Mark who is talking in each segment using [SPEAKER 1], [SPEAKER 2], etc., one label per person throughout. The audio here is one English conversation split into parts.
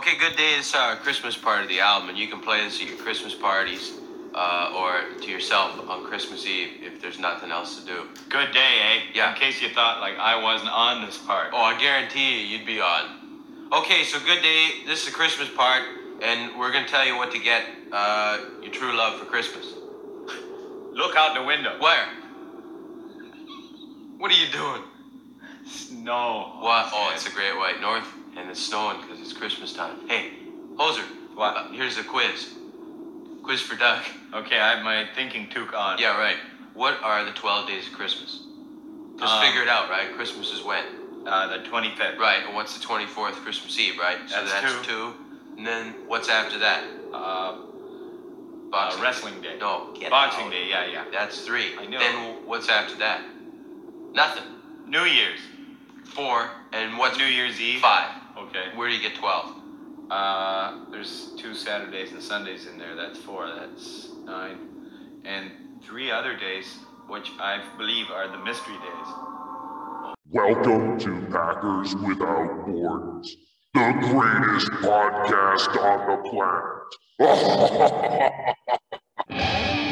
[SPEAKER 1] Okay, Good Day is our Christmas part of the album, and you can play this at your Christmas parties uh, or to yourself on Christmas Eve if there's nothing else to do.
[SPEAKER 2] Good day, eh?
[SPEAKER 1] Yeah.
[SPEAKER 2] In case you thought like I wasn't on this part.
[SPEAKER 1] Oh, I guarantee you, you'd be on. Okay, so Good Day, this is the Christmas part, and we're gonna tell you what to get uh, your true love for Christmas.
[SPEAKER 2] Look out the window.
[SPEAKER 1] Where? What are you doing?
[SPEAKER 2] Snow.
[SPEAKER 1] What? Oh, it's a great white north, and it's snowing because it's Christmas time. Hey, Hoser.
[SPEAKER 2] What?
[SPEAKER 1] Uh, here's a quiz. Quiz for Doug.
[SPEAKER 2] Okay, I have my thinking toque on.
[SPEAKER 1] Yeah, right. What are the 12 days of Christmas? Just
[SPEAKER 2] Um,
[SPEAKER 1] figure it out, right? Christmas is when?
[SPEAKER 2] Uh, the 25th.
[SPEAKER 1] Right, and what's the 24th Christmas Eve, right? So
[SPEAKER 2] That's
[SPEAKER 1] that's
[SPEAKER 2] two.
[SPEAKER 1] two. And then what's after that?
[SPEAKER 2] Uh, uh,
[SPEAKER 1] Boxing
[SPEAKER 2] wrestling day.
[SPEAKER 1] No, get
[SPEAKER 2] Boxing
[SPEAKER 1] out.
[SPEAKER 2] Day, yeah, yeah.
[SPEAKER 1] That's three.
[SPEAKER 2] I know.
[SPEAKER 1] Then what's after that? Nothing.
[SPEAKER 2] New Year's.
[SPEAKER 1] Four. And what's
[SPEAKER 2] New Year's Eve.
[SPEAKER 1] five?
[SPEAKER 2] Okay.
[SPEAKER 1] Where do you get 12?
[SPEAKER 2] Uh, there's two Saturdays and Sundays in there. That's four. That's nine. And three other days, which I believe are the mystery days.
[SPEAKER 3] Welcome to Packers Without Borders, the greatest podcast on the planet.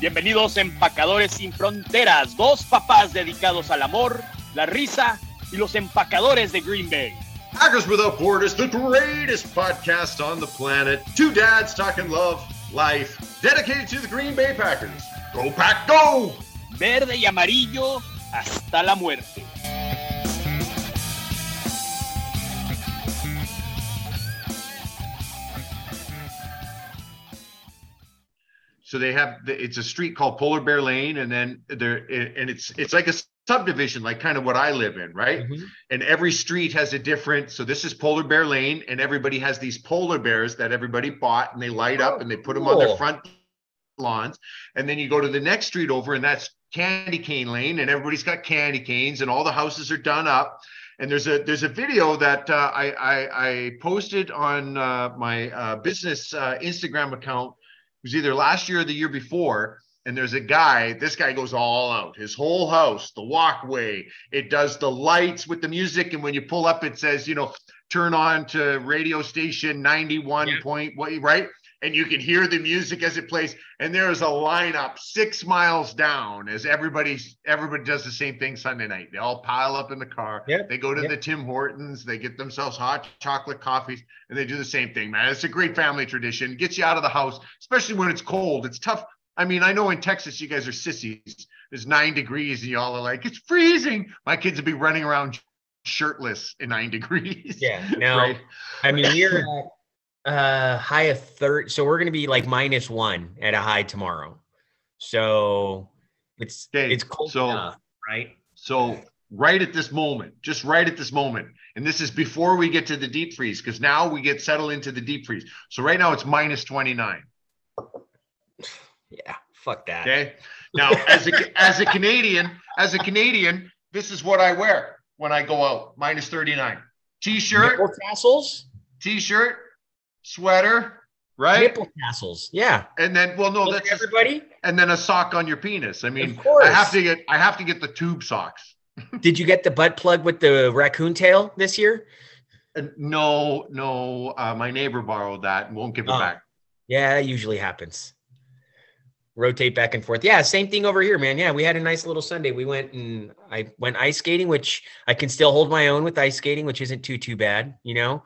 [SPEAKER 4] Bienvenidos Empacadores sin Fronteras, dos papás dedicados al amor, la risa y los empacadores de Green Bay.
[SPEAKER 5] Packers Without Borders, the greatest podcast on the planet. Two dads talking love, life, dedicated to the Green Bay Packers. Go Pack, go!
[SPEAKER 4] Verde y amarillo hasta la muerte.
[SPEAKER 5] So they have it's a street called Polar Bear Lane, and then there and it's it's like a subdivision, like kind of what I live in, right? And every street has a different. So this is Polar Bear Lane, and everybody has these polar bears that everybody bought, and they light up and they put them on their front lawns. And then you go to the next street over, and that's Candy Cane Lane, and everybody's got candy canes, and all the houses are done up. And there's a there's a video that uh, I, I I posted on uh, my uh, business uh, Instagram account. It was either last year or the year before. And there's a guy. This guy goes all out. His whole house, the walkway. It does the lights with the music, and when you pull up, it says, you know, turn on to radio station 91 point what right and you can hear the music as it plays and there is a lineup six miles down as everybody everybody does the same thing sunday night. They all pile up in the car.
[SPEAKER 6] Yep,
[SPEAKER 5] they go to
[SPEAKER 6] yep.
[SPEAKER 5] the tim hortons. They get themselves hot chocolate coffees and they do the same thing man. It's a great family tradition. Gets you out of the house especially when it's cold. It's tough. I mean i know in texas you guys are sissies. There's nine degrees and y'all are like it's freezing. My kids would be running around shirtless in nine degrees.
[SPEAKER 6] Yeah. Now,
[SPEAKER 5] right?
[SPEAKER 6] I mean, you're at uh, high of third, so we're going to be like minus one at a high tomorrow. So it's
[SPEAKER 5] Okay,
[SPEAKER 6] it's cold
[SPEAKER 5] so-
[SPEAKER 6] enough, right?
[SPEAKER 5] So right at this moment, just right at this moment, and this is before we get to the deep freeze, because now we get settled into the deep freeze. So right now it's minus 29.
[SPEAKER 6] Yeah. Fuck that.
[SPEAKER 5] Okay. Now, as a as a Canadian, as a Canadian, this is what I wear when I go out. Minus 39. T-shirt,
[SPEAKER 6] Nipple tassels.
[SPEAKER 5] t-shirt, sweater, right?
[SPEAKER 6] Nipple tassels. Yeah.
[SPEAKER 5] And then, well, no, that's
[SPEAKER 6] everybody.
[SPEAKER 5] and then a sock on your penis. I mean,
[SPEAKER 6] course.
[SPEAKER 5] I have to get I have to get the tube socks.
[SPEAKER 6] Did you get the butt plug with the raccoon tail this year?
[SPEAKER 5] Uh, no, no, uh, my neighbor borrowed that and won't give it
[SPEAKER 6] Oh.
[SPEAKER 5] back.
[SPEAKER 6] Yeah, that usually happens. Rotate back and forth. Yeah, same thing over here, man. Yeah, we had a nice little Sunday. We went and I went ice skating, which I can still hold my own with ice skating, which isn't too too bad, you know.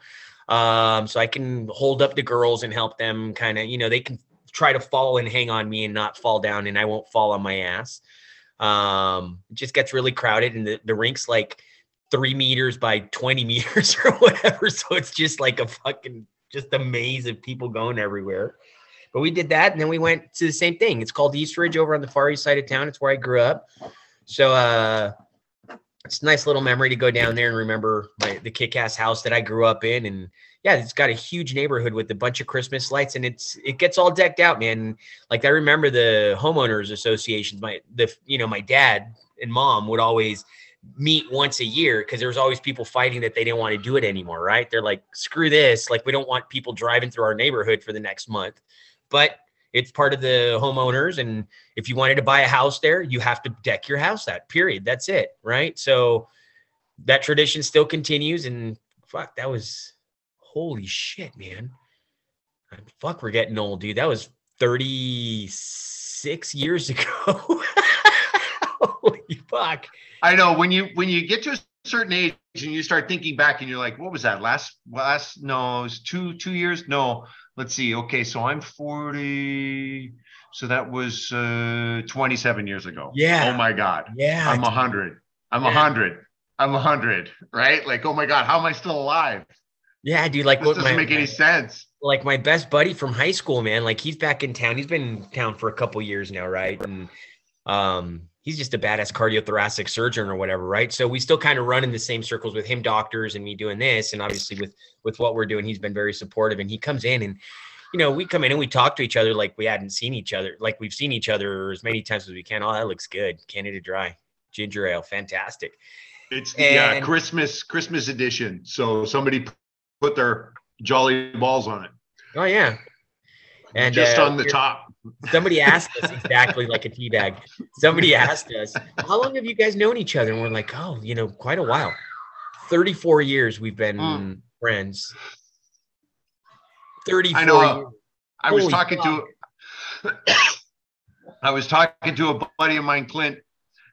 [SPEAKER 6] Um, so I can hold up the girls and help them kind of, you know, they can try to fall and hang on me and not fall down, and I won't fall on my ass. Um, it just gets really crowded, and the, the rink's like three meters by 20 meters or whatever. So it's just like a fucking just a maze of people going everywhere. But we did that, and then we went to the same thing. It's called Eastridge over on the far east side of town. It's where I grew up. So uh it's a nice little memory to go down there and remember my the kick-ass house that I grew up in. And yeah, it's got a huge neighborhood with a bunch of Christmas lights, and it's it gets all decked out, man. Like I remember the homeowners associations, my the you know, my dad and mom would always meet once a year because there was always people fighting that they didn't want to do it anymore, right? They're like, screw this. Like, we don't want people driving through our neighborhood for the next month. But it's part of the homeowners. And if you wanted to buy a house there, you have to deck your house out, period. That's it. Right. So that tradition still continues. And fuck, that was holy shit, man. Fuck, we're getting old, dude. That was 36 years ago. holy fuck.
[SPEAKER 5] I know when you when you get to a certain age and you start thinking back and you're like, what was that last last? No, it was two two years. No, let's see. Okay, so I'm 40. So that was uh 27 years ago.
[SPEAKER 6] Yeah.
[SPEAKER 5] Oh my God.
[SPEAKER 6] Yeah.
[SPEAKER 5] I'm a hundred. I'm a
[SPEAKER 6] Yeah.
[SPEAKER 5] hundred. I'm a hundred. Right? Like, oh my God, how am I still alive?
[SPEAKER 6] yeah, dude. Like
[SPEAKER 5] This
[SPEAKER 6] what
[SPEAKER 5] doesn't
[SPEAKER 6] my,
[SPEAKER 5] make any sense.
[SPEAKER 6] like my best buddy from high school, man. Like he's back in town. He's been in town for a couple years now, right? And um, he's just a badass cardiothoracic surgeon or whatever, right? So we still kind of run in the same circles with him, doctors, and me doing this. And obviously with with what we're doing, he's been very supportive. And he comes in and you know, we come in and we talk to each other like we hadn't seen each other, like we've seen each other as many times as we can. Oh, that looks good. Canada Dry, ginger ale, fantastic.
[SPEAKER 5] It's the uh, Christmas Christmas edition. So somebody put their jolly balls on it.
[SPEAKER 6] Oh yeah. And
[SPEAKER 5] just
[SPEAKER 6] uh,
[SPEAKER 5] on the top.
[SPEAKER 6] Somebody asked us exactly like a tea bag. Somebody asked us, "How long have you guys known each other?" And we're like, "Oh, you know, quite a while. Thirty-four years we've been
[SPEAKER 5] Mm.
[SPEAKER 6] friends. Thirty-four.
[SPEAKER 5] I know.
[SPEAKER 6] years.
[SPEAKER 5] I was
[SPEAKER 6] Holy
[SPEAKER 5] talking to I was talking to a buddy of mine, Clint,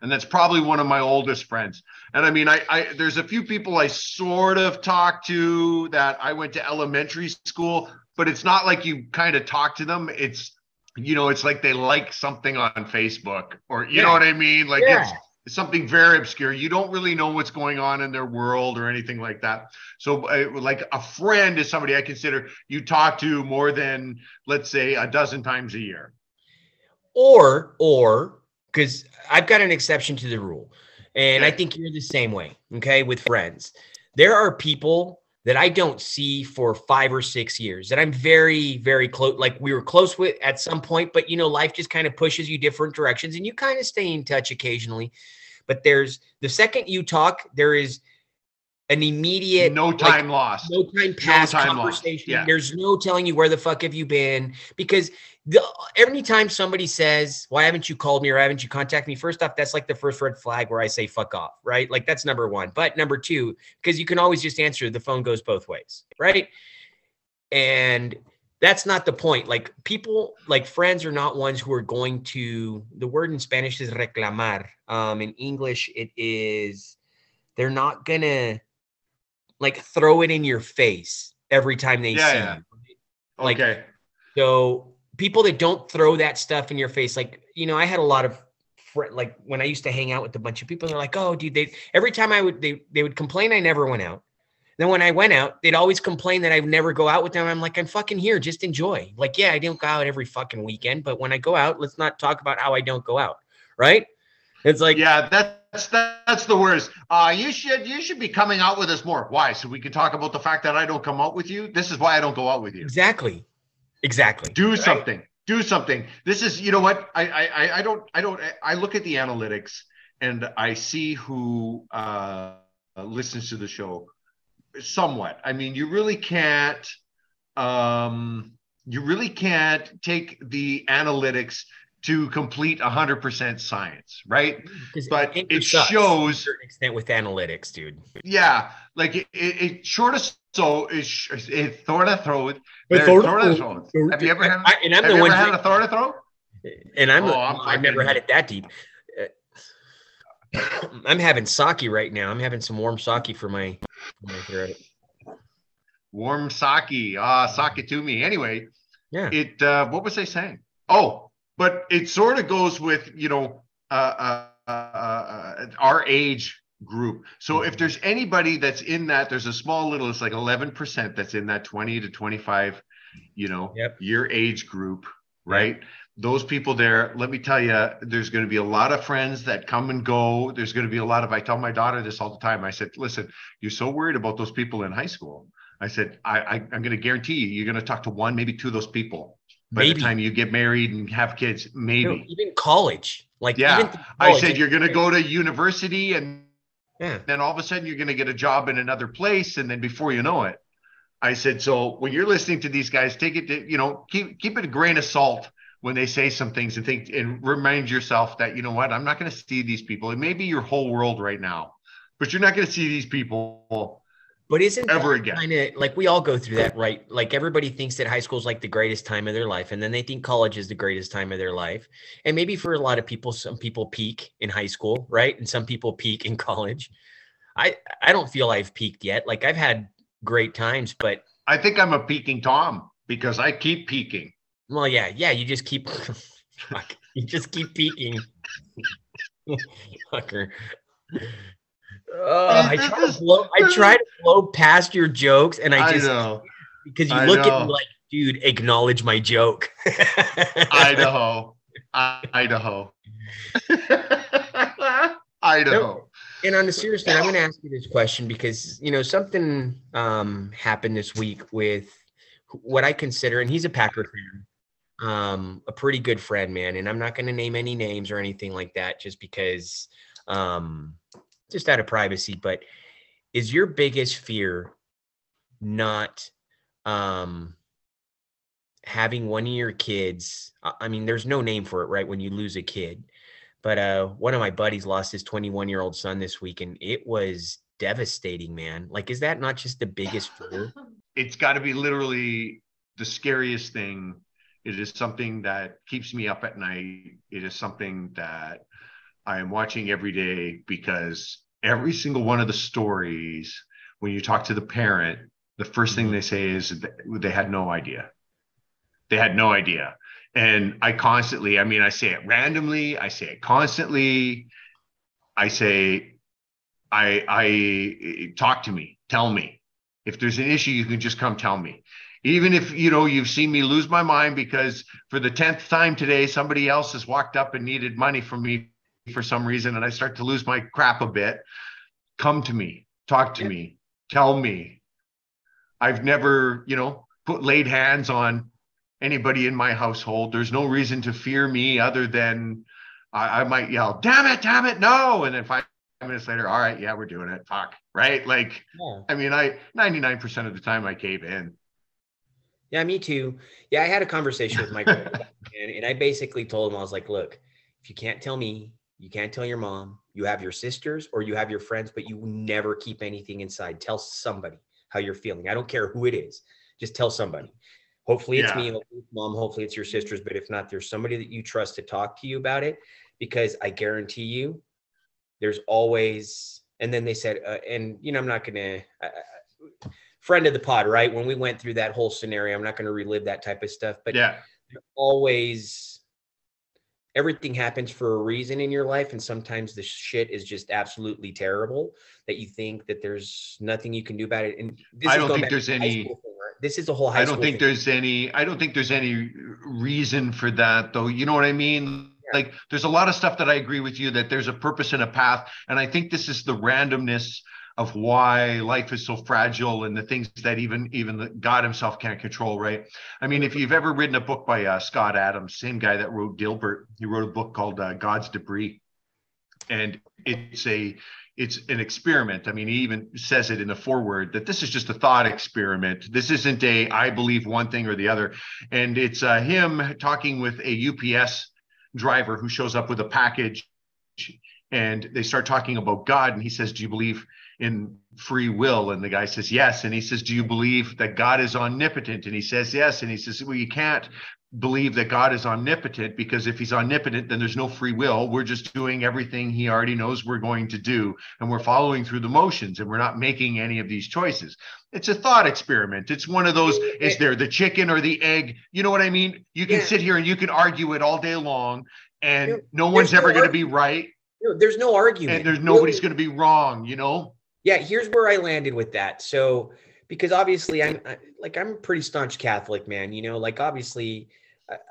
[SPEAKER 5] and that's probably one of my oldest friends. And I mean, I, I there's a few people I sort of talk to that I went to elementary school, but it's not like you kind of talk to them. It's you know, it's like they like something on Facebook, or you know what I mean? Like
[SPEAKER 6] Yeah.
[SPEAKER 5] it's it's something very obscure. You don't really know what's going on in their world or anything like that. So, uh, like a friend is somebody I consider you talk to more than, let's say, a dozen times a year.
[SPEAKER 6] Or, or because I've got an exception to the rule, and I think you're the same way. Okay, with friends, there are people that I don't see for five or six years that I'm very, very close. Like we were close with at some point, but you know, life just kind of pushes you different directions, and you kind of stay in touch occasionally. But there's the second you talk, there is an immediate
[SPEAKER 5] no
[SPEAKER 6] like,
[SPEAKER 5] time lost.
[SPEAKER 6] no time past
[SPEAKER 5] time
[SPEAKER 6] conversation.
[SPEAKER 5] Yeah.
[SPEAKER 6] There's no telling you where the fuck have you been because the, every time somebody says, "Why haven't you called me or haven't you contacted me?" First off, that's like the first red flag where I say "fuck off," right? Like that's number one. But number two, because you can always just answer, the phone goes both ways, right? And that's not the point. Like people, like friends, are not ones who are going to. The word in Spanish is reclamar. Um, in English, it is. They're not gonna like throw it in your face every time they
[SPEAKER 5] Yeah,
[SPEAKER 6] see
[SPEAKER 5] yeah.
[SPEAKER 6] you. like-
[SPEAKER 5] okay.
[SPEAKER 6] So people that don't throw that stuff in your face, like you know, I had a lot of like when I used to hang out with a bunch of people, they're like, "Oh, dude," they every time I would they they would complain I never went out. Then when I went out, they'd always complain that I would never go out with them. I'm like, I'm fucking here, just enjoy. Like, yeah, I don't go out every fucking weekend, but when I go out, let's not talk about how I don't go out, right? It's like,
[SPEAKER 5] yeah, that's that's the worst. Uh, you should you should be coming out with us more. Why? So we can talk about the fact that I don't come out with you. This is why I don't go out with you.
[SPEAKER 6] exactly, exactly.
[SPEAKER 5] do something do something this is you know what I, I I- don't i don't i look at the analytics and i see who uh listens to the show somewhat i mean you really can't um you really can't take the analytics to complete 100% science right? but it
[SPEAKER 6] a
[SPEAKER 5] shows
[SPEAKER 6] certain extent with analytics, dude.
[SPEAKER 5] yeah like it, it, it sort of so it's, it sort of throws
[SPEAKER 6] But
[SPEAKER 5] They're
[SPEAKER 6] sort of-
[SPEAKER 5] throat. Have you ever had?
[SPEAKER 6] I- and I'm
[SPEAKER 5] have
[SPEAKER 6] the
[SPEAKER 5] you
[SPEAKER 6] one
[SPEAKER 5] ever had
[SPEAKER 6] drink-
[SPEAKER 5] a throat throat?
[SPEAKER 6] and I'm,
[SPEAKER 5] Oh, I'm
[SPEAKER 6] I've never had it that deep. Uh, I'm having sake right now. I'm having some warm sake for my, for my throat.
[SPEAKER 5] Warm sake. Ah, sake to me. Anyway,
[SPEAKER 6] Yeah.
[SPEAKER 5] it. Uh, what was I saying? Oh, but it sort of goes with you know uh, uh, uh, uh, our age group. So if mm-hmm. there's anybody that's in that, there's a small little. It's like 11 percent that's in that 20 to 25, you know,
[SPEAKER 6] Yep.
[SPEAKER 5] year age group, right? Those people there, let me tell you, there's going to be a lot of friends that come and go. There's going to be a lot of, I tell my daughter this all the time. I said, listen, you're so worried about those people in high school. I said, I, I I'm going to guarantee you, you're going to talk to one, maybe two of those people by
[SPEAKER 6] Maybe.
[SPEAKER 5] the time you get married and have kids. Maybe.
[SPEAKER 6] even college. Like
[SPEAKER 5] Yeah,
[SPEAKER 6] even through
[SPEAKER 5] I said you're going to go to university and
[SPEAKER 6] Yeah.
[SPEAKER 5] Then all of a sudden you're going to get a job in another place, and then before you know it, I said, so when you're listening to these guys, take it to you know keep keep it a grain of salt when they say some things and think and remind yourself that you know what I'm not going to see these people. It may be your whole world right now, but you're not going to see these people
[SPEAKER 6] But isn't
[SPEAKER 5] ever again.
[SPEAKER 6] kind of like we all go through that, right? Like everybody thinks that high school is like the greatest time of their life, and then they think college is the greatest time of their life. And maybe for a lot of people, some people peak in high school, right? And some people peak in college. I I don't feel I've peaked yet. Like I've had great times, but
[SPEAKER 5] I think I'm a peaking Tom because I keep peaking.
[SPEAKER 6] well, yeah, yeah. You just keep, you just keep peaking. Fucker. Oh, I try to blow. I try to blow past your jokes, and I
[SPEAKER 5] I
[SPEAKER 6] just
[SPEAKER 5] know.
[SPEAKER 6] because you
[SPEAKER 5] I
[SPEAKER 6] look at me like, dude, acknowledge my joke.
[SPEAKER 5] Idaho. Idaho. Idaho.
[SPEAKER 6] And on a serious note, I'm going to ask you this question because you know something um, happened this week with what I consider, and he's a Packer fan, um, a pretty good friend, man. And I'm not going to name any names or anything like that, just because, um, just out of privacy. But is your biggest fear not um, having one of your kids? I mean, there's no name for it, right? When you lose a kid, but uh, one of my buddies lost his 21 year old son this week, and it was devastating, man. Like, is that not just the biggest fear?
[SPEAKER 5] It's got to be literally the scariest thing. It is something that keeps me up at night. It is something that I am watching every day because every single one of the stories, when you talk to the parent, the first thing mm-hmm. they say is they had no idea. They had no idea. And I constantly, I mean, I say it randomly, I say it constantly. I say, I, I talk to me, tell me. If there's an issue, you can just come tell me. Even if you know you've seen me lose my mind because for the tenth time today, somebody else has walked up and needed money from me for some reason, and I start to lose my crap a bit. Come to me, talk to
[SPEAKER 6] Yeah.
[SPEAKER 5] me, tell me. I've never, you know, put laid hands on anybody in my household. There's no reason to fear me other than I, I might yell, "Damn it, damn it, no!" And then five minutes later, all right, yeah, we're doing it. Fuck, right? Like,
[SPEAKER 6] Yeah.
[SPEAKER 5] I mean, I 99% of the time I cave in.
[SPEAKER 6] Yeah, me too. Yeah, I had a conversation with my and, and I basically told him I was like, look, if you can't tell me, you can't tell your mom, you have your sisters or you have your friends, but you never keep anything inside. Tell somebody how you're feeling. I don't care who it is. Just tell somebody. Hopefully it's
[SPEAKER 5] Yeah.
[SPEAKER 6] me, hopefully it's mom, hopefully it's your sisters, but if not, there's somebody that you trust to talk to you about it because I guarantee you there's always and then they said uh, and you know i'm not gonna I, I- friend of the pod right when we went through that whole scenario i'm not gonna relive that type of stuff but
[SPEAKER 5] yeah,
[SPEAKER 6] always everything happens for a reason in your life and sometimes the shit is just absolutely terrible that you think that there's nothing you can do about it and this
[SPEAKER 5] I
[SPEAKER 6] is
[SPEAKER 5] don't think there's any-
[SPEAKER 6] thing, right? this is a whole high
[SPEAKER 5] I don't think
[SPEAKER 6] thing.
[SPEAKER 5] there's any. I don't think there's any reason for that, though. You know what I mean? Like, there's a lot of stuff that I agree with you that there's a purpose and a path, and I think this is the randomness of why life is so fragile and the things that even even God Himself can't control. Right? I mean, if you've ever written a book by uh, Scott Adams, same guy that wrote Dilbert, he wrote a book called uh, God's Debris, and it's a it's an experiment. I mean, he even says it in the foreword that this is just a thought experiment. This isn't a I believe one thing or the other. And it's uh, him talking with a UPS driver who shows up with a package and they start talking about God. And he says, Do you believe in free will? And the guy says, Yes. And he says, Do you believe that God is omnipotent? And he says, Yes. And he says, Well, you can't believe that God is omnipotent because if he's omnipotent, then there's no free will. We're just doing everything he already knows we're going to do. And we're following through the motions and we're not making any of these choices. It's a thought experiment. It's one of those is there the chicken or the egg? You know what I mean? You can
[SPEAKER 6] Yeah.
[SPEAKER 5] sit here and you can argue it all day long, and no one's
[SPEAKER 6] no
[SPEAKER 5] ever going to be right,
[SPEAKER 6] No, there's no argument
[SPEAKER 5] and there's nobody's
[SPEAKER 6] Really-
[SPEAKER 5] going to be wrong, you know?
[SPEAKER 6] Yeah here's where i landed with that. So because obviously i'm I, like i'm a pretty staunch catholic man you know like obviously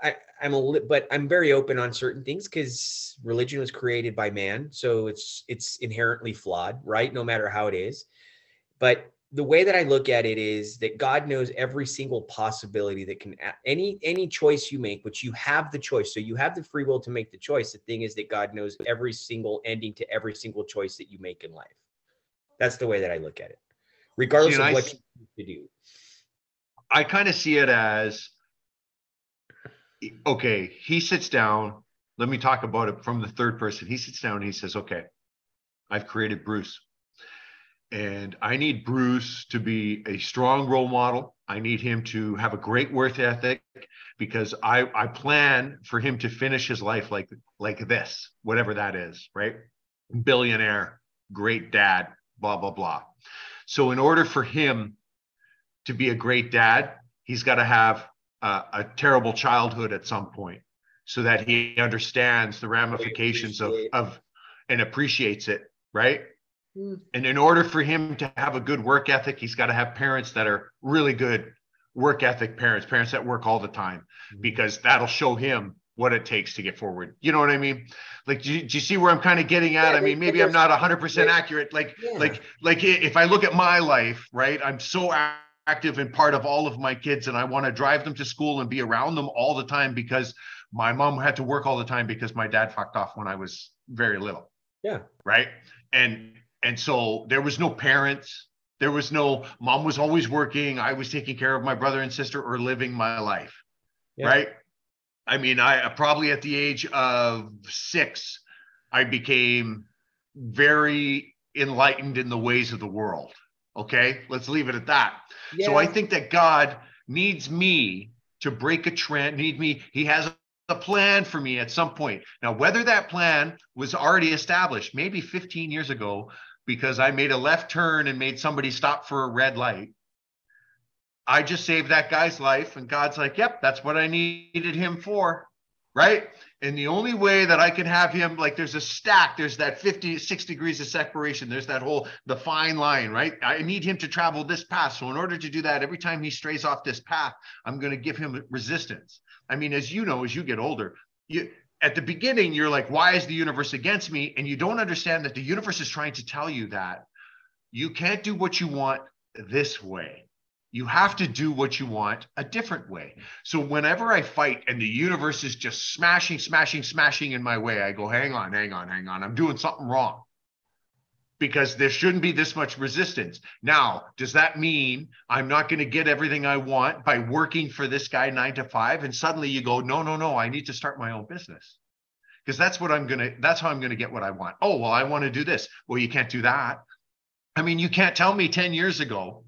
[SPEAKER 6] I, i'm a li- but i'm very open on certain things because religion was created by man so it's it's inherently flawed right no matter how it is. But the way that i look at it is that god knows every single possibility that can any any choice you make which you have the choice. So you have the free will to make the choice. The thing is that god knows every single ending to every single choice that you make in life That's the way that I look at it, regardless of what you do.
[SPEAKER 5] I kind of see it as okay, he sits down. Let me talk about it from the third person. He sits down and he says, Okay, I've created Bruce. And I need Bruce to be a strong role model. I need him to have a great worth ethic because I, I plan for him to finish his life like like this, whatever that is, right? Billionaire, great dad, blah, blah, blah. So in order for him to be a great dad, he's got to have a, a terrible childhood at some point so that he understands the ramifications of, of and appreciates it, right?
[SPEAKER 6] Hmm.
[SPEAKER 5] And in order for him to have a good work ethic, he's got to have parents that are really good work ethic parents, parents that work all the time,
[SPEAKER 6] Mhm.
[SPEAKER 5] because that'll show him what it takes to get forward. You know what I mean? Like, do you, do you see where I'm kind of getting at?
[SPEAKER 6] Yeah,
[SPEAKER 5] I mean, maybe I'm not 100% accurate. Like,
[SPEAKER 6] Yeah.
[SPEAKER 5] like, like if I look at my life, right? I'm so active and part of all of my kids, and I want to drive them to school and be around them all the time because my mom had to work all the time because my dad fucked off when I was very little.
[SPEAKER 6] Yeah.
[SPEAKER 5] Right. And and so there was no parents. There was no mom was always working. I was taking care of my brother and sister or living my life.
[SPEAKER 6] Yeah.
[SPEAKER 5] Right. I mean, I uh, probably at the age of six, I became very enlightened in the ways of the world. Okay. Let's leave it at that. So I think that God needs me to break a trend, need me, he has a plan for me at some point. Now, whether that plan was already established, maybe 15 years ago, because I made a left turn and made somebody stop for a red light. I just saved that guy's life, and God's like, yep, that's what I needed him for. Right. And the only way that I can have him, like, there's a stack, there's that 50, six degrees of separation, there's that whole, the fine line, right? I need him to travel this path. So, in order to do that, every time he strays off this path, I'm going to give him resistance. I mean, as you know, as you get older, you, at the beginning, you're like, why is the universe against me? And you don't understand that the universe is trying to tell you that you can't do what you want this way. You have to do what you want a different way. So whenever I fight and the universe is just smashing, smashing, smashing in my way, I go, hang on, hang on, hang on. I'm doing something wrong because there shouldn't be this much resistance. Now, does that mean I'm not going to get everything I want by working for this guy nine to five? And suddenly you go, no, no, no, I need to start my own business because that's what I'm going to, that's how I'm going to get what I want. Oh, well, I want to do this. Well, you can't do that. I mean, you can't tell me 10 years ago,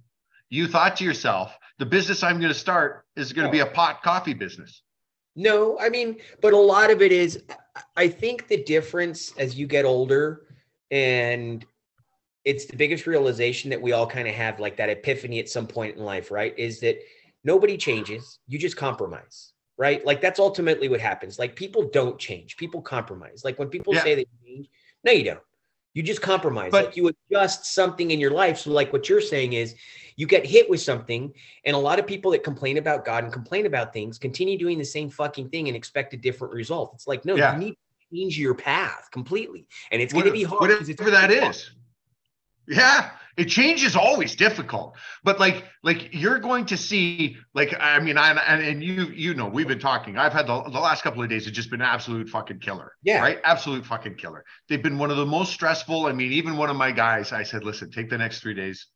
[SPEAKER 5] you thought to yourself, the business I'm going to start is going to be a pot coffee business.
[SPEAKER 6] No, I mean, but a lot of it is, I think the difference as you get older, and it's the biggest realization that we all kind of have, like that epiphany at some point in life, right? Is that nobody changes, you just compromise, right? Like that's ultimately what happens. Like people don't change, people compromise. Like when people
[SPEAKER 5] Yeah.
[SPEAKER 6] say they change, no, you don't. You just compromise.
[SPEAKER 5] But-
[SPEAKER 6] like you adjust something in your life. So, like what you're saying is, you get hit with something, and a lot of people that complain about God and complain about things continue doing the same fucking thing and expect a different result. It's like, no,
[SPEAKER 5] Yeah.
[SPEAKER 6] you need to change your path completely, and it's going to be hard.
[SPEAKER 5] whatever that is. Yeah, it change is always difficult, but like like you're going to see like I mean I and, and you you know we've been talking. I've had the, the last couple of days have just been absolute fucking killer.
[SPEAKER 6] Yeah.
[SPEAKER 5] right, absolute fucking killer. They've been one of the most stressful. I mean, even one of my guys, I said, listen, take the next three days.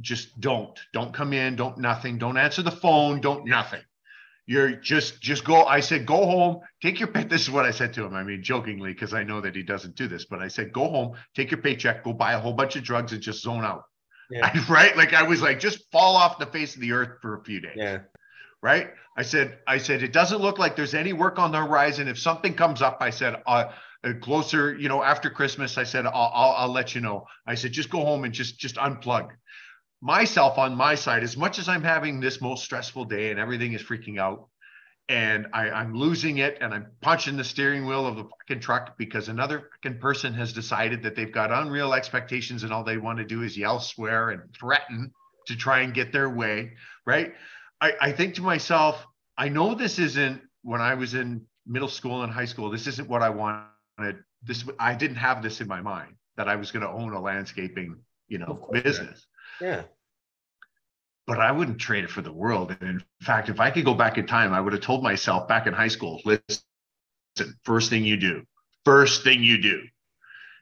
[SPEAKER 5] Just don't don't come in. Don't nothing. Don't answer the phone. Don't nothing. You're just just go. I said, go home, take your pay. This is what I said to him. I mean, jokingly, because I know that he doesn't do this, but I said, go home, take your paycheck, go buy a whole bunch of drugs and just zone out.
[SPEAKER 6] Yeah.
[SPEAKER 5] right? Like I was like, just fall off the face of the earth for a few days.
[SPEAKER 6] Yeah.
[SPEAKER 5] Right. I said, I said, it doesn't look like there's any work on the horizon. If something comes up, I said, uh, uh, closer, you know, after Christmas, I said, I'll, I'll, I'll let you know. I said, just go home and just, just unplug myself on my side, as much as I'm having this most stressful day and everything is freaking out, and I, I'm losing it, and I'm punching the steering wheel of the fucking truck because another fucking person has decided that they've got unreal expectations, and all they want to do is yell, swear, and threaten to try and get their way. Right? I, I think to myself, I know this isn't when I was in middle school and high school. This isn't what I wanted. This I didn't have this in my mind that I was going to own a landscaping, you know,
[SPEAKER 6] course
[SPEAKER 5] business
[SPEAKER 6] Yeah.
[SPEAKER 5] but I wouldn't trade it for the world. And in fact, if I could go back in time, I would have told myself back in high school, listen, first thing you do, first thing you do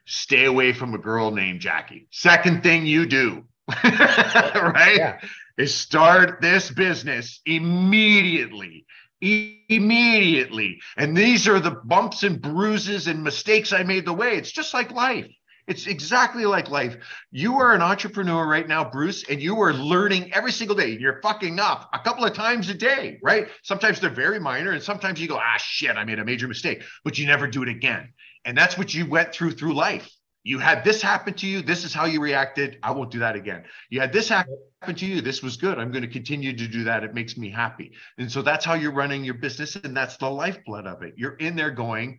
[SPEAKER 5] stay away from a girl named Jackie. Second thing you do, right,
[SPEAKER 6] Yeah.
[SPEAKER 5] is start this business immediately. I- Immediately. And these are the bumps and bruises and mistakes I made the way. It's just like life. It's exactly like life. You are an entrepreneur right now, Bruce, and you are learning every single day. You're fucking up a couple of times a day, right? Sometimes they're very minor, and sometimes you go, ah, shit, I made a major mistake, but you never do it again. And that's what you went through through life. You had this happen to you. This is how you reacted. I won't do that again. You had this happen to you. This was good. I'm going to continue to do that. It makes me happy. And so that's how you're running your business. And that's the lifeblood of it. You're in there going,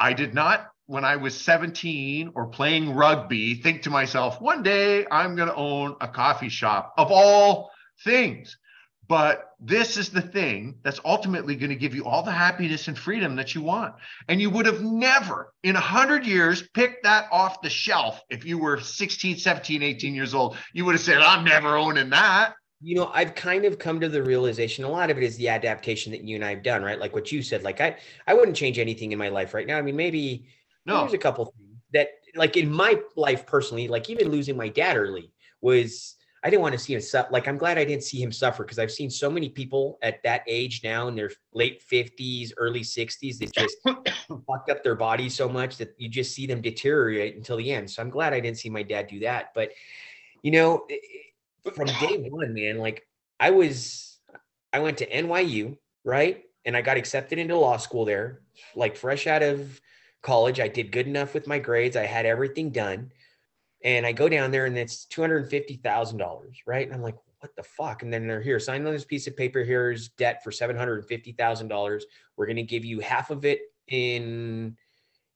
[SPEAKER 5] I did not, when I was 17 or playing rugby, think to myself, one day I'm going to own a coffee shop of all things. But this is the thing that's ultimately going to give you all the happiness and freedom that you want. And you would have never in a hundred years picked that off the shelf if you were 16, 17, 18 years old. You would have said, I'm never owning that.
[SPEAKER 6] you know i've kind of come to the realization a lot of it is the adaptation that you and i've done right like what you said like i i wouldn't change anything in my life right now i mean maybe
[SPEAKER 5] No.
[SPEAKER 6] there's a couple things that like in my life personally like even losing my dad early was i didn't want to see him suffer like i'm glad i didn't see him suffer because i've seen so many people at that age now in their late 50s early 60s that just fucked up their body so much that you just see them deteriorate until the end so i'm glad i didn't see my dad do that but you know from day one, man, like I was, I went to NYU, right? And I got accepted into law school there, like fresh out of college. I did good enough with my grades. I had everything done. And I go down there and it's $250,000, right? And I'm like, what the fuck? And then they're here, sign on this piece of paper. Here's debt for $750,000. We're going to give you half of it in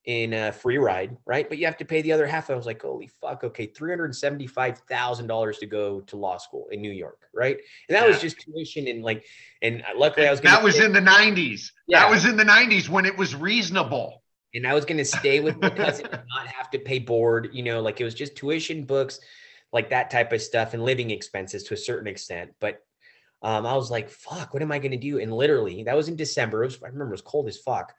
[SPEAKER 6] in a free ride, right? But you have to pay the other half. I was like, holy fuck, okay, three hundred seventy-five thousand dollars to go to law school in New York, right? And that was just tuition and like, and uh, luckily I was gonna
[SPEAKER 5] That was
[SPEAKER 6] stay-
[SPEAKER 5] in the 90s.
[SPEAKER 6] Yeah.
[SPEAKER 5] That was in the 90s when it was reasonable.
[SPEAKER 6] And I was gonna stay with my cousin and not have to pay board, you know, like it was just tuition, books, like that type of stuff, and living expenses to a certain extent. But um, I was like, fuck, what am I gonna do? And literally, that was in December. It was, I remember it was cold as fuck.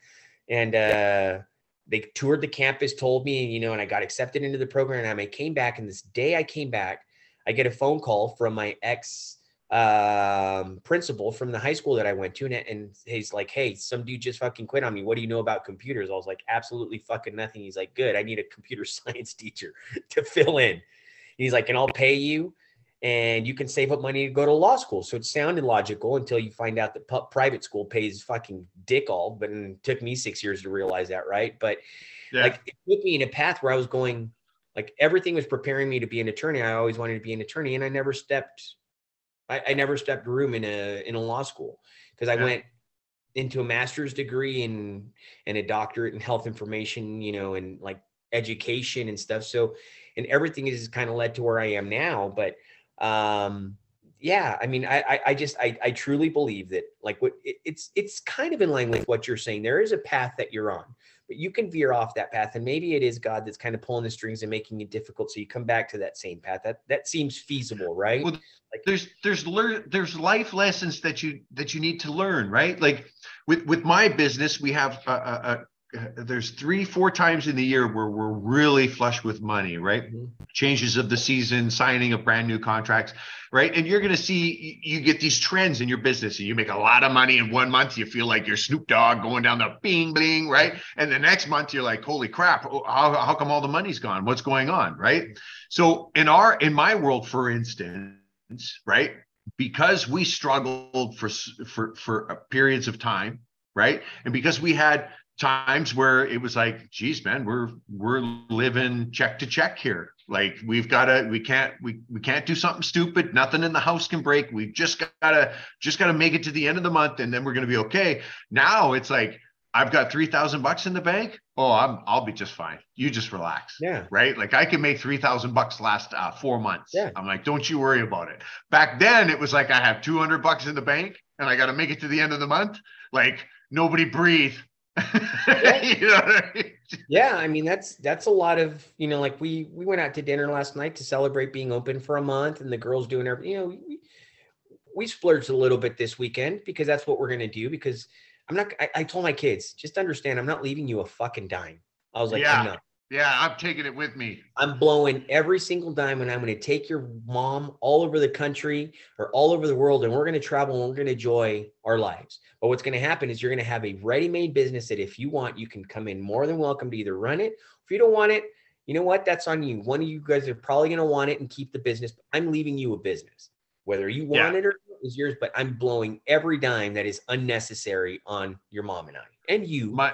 [SPEAKER 6] And uh they toured the campus, told me, you know, and I got accepted into the program. And I came back, and this day I came back, I get a phone call from my ex um principal from the high school that I went to and, and he's like hey some dude just fucking quit on me. What do you know about computers? I was like absolutely fucking nothing. He's like good. I need a computer science teacher to fill in. He's like and I'll pay you and you can save up money to go to law school. So it sounded logical until you find out that pu- private school pays fucking dick all but it took me 6 years to realize that right? But
[SPEAKER 5] Yeah.
[SPEAKER 6] like it put me in a path where I was going like everything was preparing me to be an attorney. I always wanted to be an attorney and I never stepped I, I never stepped room in a in a law school because I
[SPEAKER 5] Yeah.
[SPEAKER 6] went into a master's degree and and a doctorate in health information, you know, and like education and stuff. So and everything is kind of led to where I am now. But um yeah, I mean, I I, I just I, I truly believe that like what it, it's it's kind of in line with what you're saying. There is a path that you're on but you can veer off that path and maybe it is god that's kind of pulling the strings and making it difficult so you come back to that same path. That that seems feasible right?
[SPEAKER 5] Well, like, there's there's learn there's life lessons that you that you need to learn right? Like with with my business we have a, uh, there's three four times in the year where we're really flush with money right?
[SPEAKER 6] Mhm.
[SPEAKER 5] changes of the season signing of brand new contracts right? And you're going to see you get these trends in your business. And you make a lot of money in one month you feel like you're snoop dogg going down the bing bing right? And the next month you're like holy crap oh, how, how come all the money's gone? What's going on? Right? So in our in my world for instance right because we struggled for for for uh, periods of time right? And because we had times where it was like geez man we're we're living check to check here like we've got to we can't we, we can't do something stupid nothing in the house can break we've just got to just got to make it to the end of the month and then we're going to be okay now it's like i've got 3000 bucks in the bank oh i'm i'll be just fine you just relax
[SPEAKER 6] yeah
[SPEAKER 5] right? Like I can make three thousand bucks last uh, four months.
[SPEAKER 6] Yeah.
[SPEAKER 5] I'm like, don't you worry about it. Back then, it was like I have two hundred bucks in the bank, and I got to make it to the end of the month. Like nobody breathe. you know I mean?
[SPEAKER 6] yeah i mean that's that's a lot of you know like we we went out to dinner last night to celebrate being open for a month and the girls doing everything you know we, we splurged a little bit this weekend because that's what we're going to do because i'm not I, I told my kids just understand i'm not leaving you a fucking dime i was like
[SPEAKER 5] Yeah.
[SPEAKER 6] I'm not.
[SPEAKER 5] Yeah, I'm taking it with me.
[SPEAKER 6] I'm blowing every single dime and I'm going to take your mom all over the country or all over the world and we're going to travel and we're going to enjoy our lives. But what's going to happen is you're going to have a ready-made business that if you want, you can come in more than welcome to either run it. If you don't want it, you know what? That's on you. One of you guys are probably going to want it and keep the business. I'm leaving you a business. Whether you want
[SPEAKER 5] Yeah.
[SPEAKER 6] it or not is yours, but I'm blowing every dime that is unnecessary on your mom and I. And you,
[SPEAKER 5] My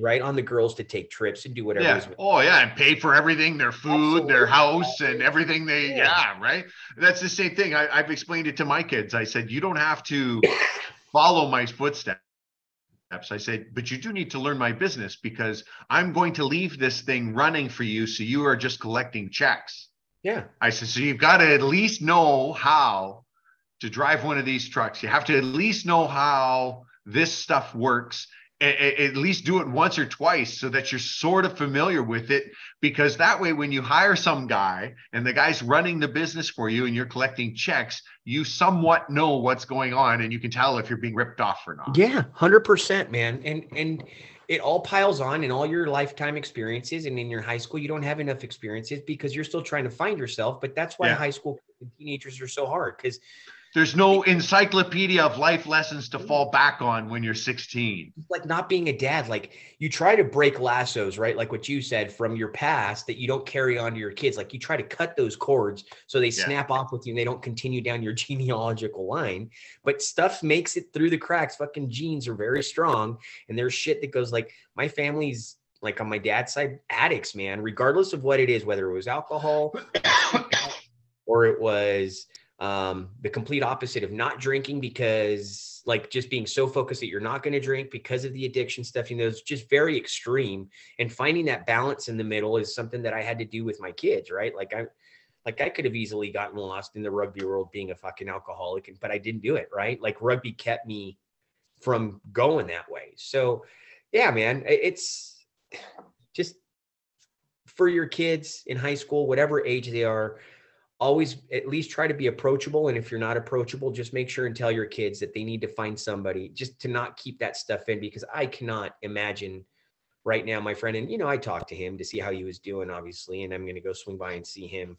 [SPEAKER 6] right? On the girls to take trips and do whatever
[SPEAKER 5] yeah. Oh yeah, and pay for everything, their food, their house, and everything they
[SPEAKER 6] Yeah.
[SPEAKER 5] yeah, right. That's the same thing. I, I've explained it to my kids. I said, you don't have to follow my footsteps. I said, but you do need to learn my business because I'm going to leave this thing running for you. So you are just collecting checks.
[SPEAKER 6] yeah.
[SPEAKER 5] I said, so you've got to at least know how to drive one of these trucks. You have to at least know how this stuff works. At least do it once or twice so that you're sort of familiar with it. Because that way, when you hire some guy and the guy's running the business for you and you're collecting checks, you somewhat know what's going on and you can tell if you're being ripped off or not.
[SPEAKER 6] Yeah, hundred percent, man. And and it all piles on in all your lifetime experiences. And in your high school, you don't have enough experiences because you're still trying to find yourself. But that's why
[SPEAKER 5] Yeah.
[SPEAKER 6] high school teenagers are so hard because
[SPEAKER 5] There's no encyclopedia of life lessons to fall back on when you're 16.
[SPEAKER 6] like not being a dad, like you try to break lassos, right? Like what you said from your past that you don't carry on to your kids. Like you try to cut those cords so they
[SPEAKER 5] Yeah.
[SPEAKER 6] snap off with you and they don't continue down your genealogical line. But stuff makes it through the cracks. Fucking genes are very strong. And there's shit that goes like my family's like on my dad's side, addicts, man, regardless of what it is, whether it was alcohol or it was um, the complete opposite of not drinking because like just being so focused that you're not going to drink because of the addiction stuff you know it's just very extreme. And finding that balance in the middle is something that i had to do with my kids right? Like i like i could have easily gotten lost in the rugby world being a fucking alcoholic but i didn't do it right? Like rugby kept me from going that way. So yeah man it's just for your kids in high school whatever age they are always at least try to be approachable and if you're not approachable just make sure and tell your kids that they need to find somebody just to not keep that stuff in because i cannot imagine right now my friend and you know i talked to him to see how he was doing obviously and i'm going to go swing by and see him.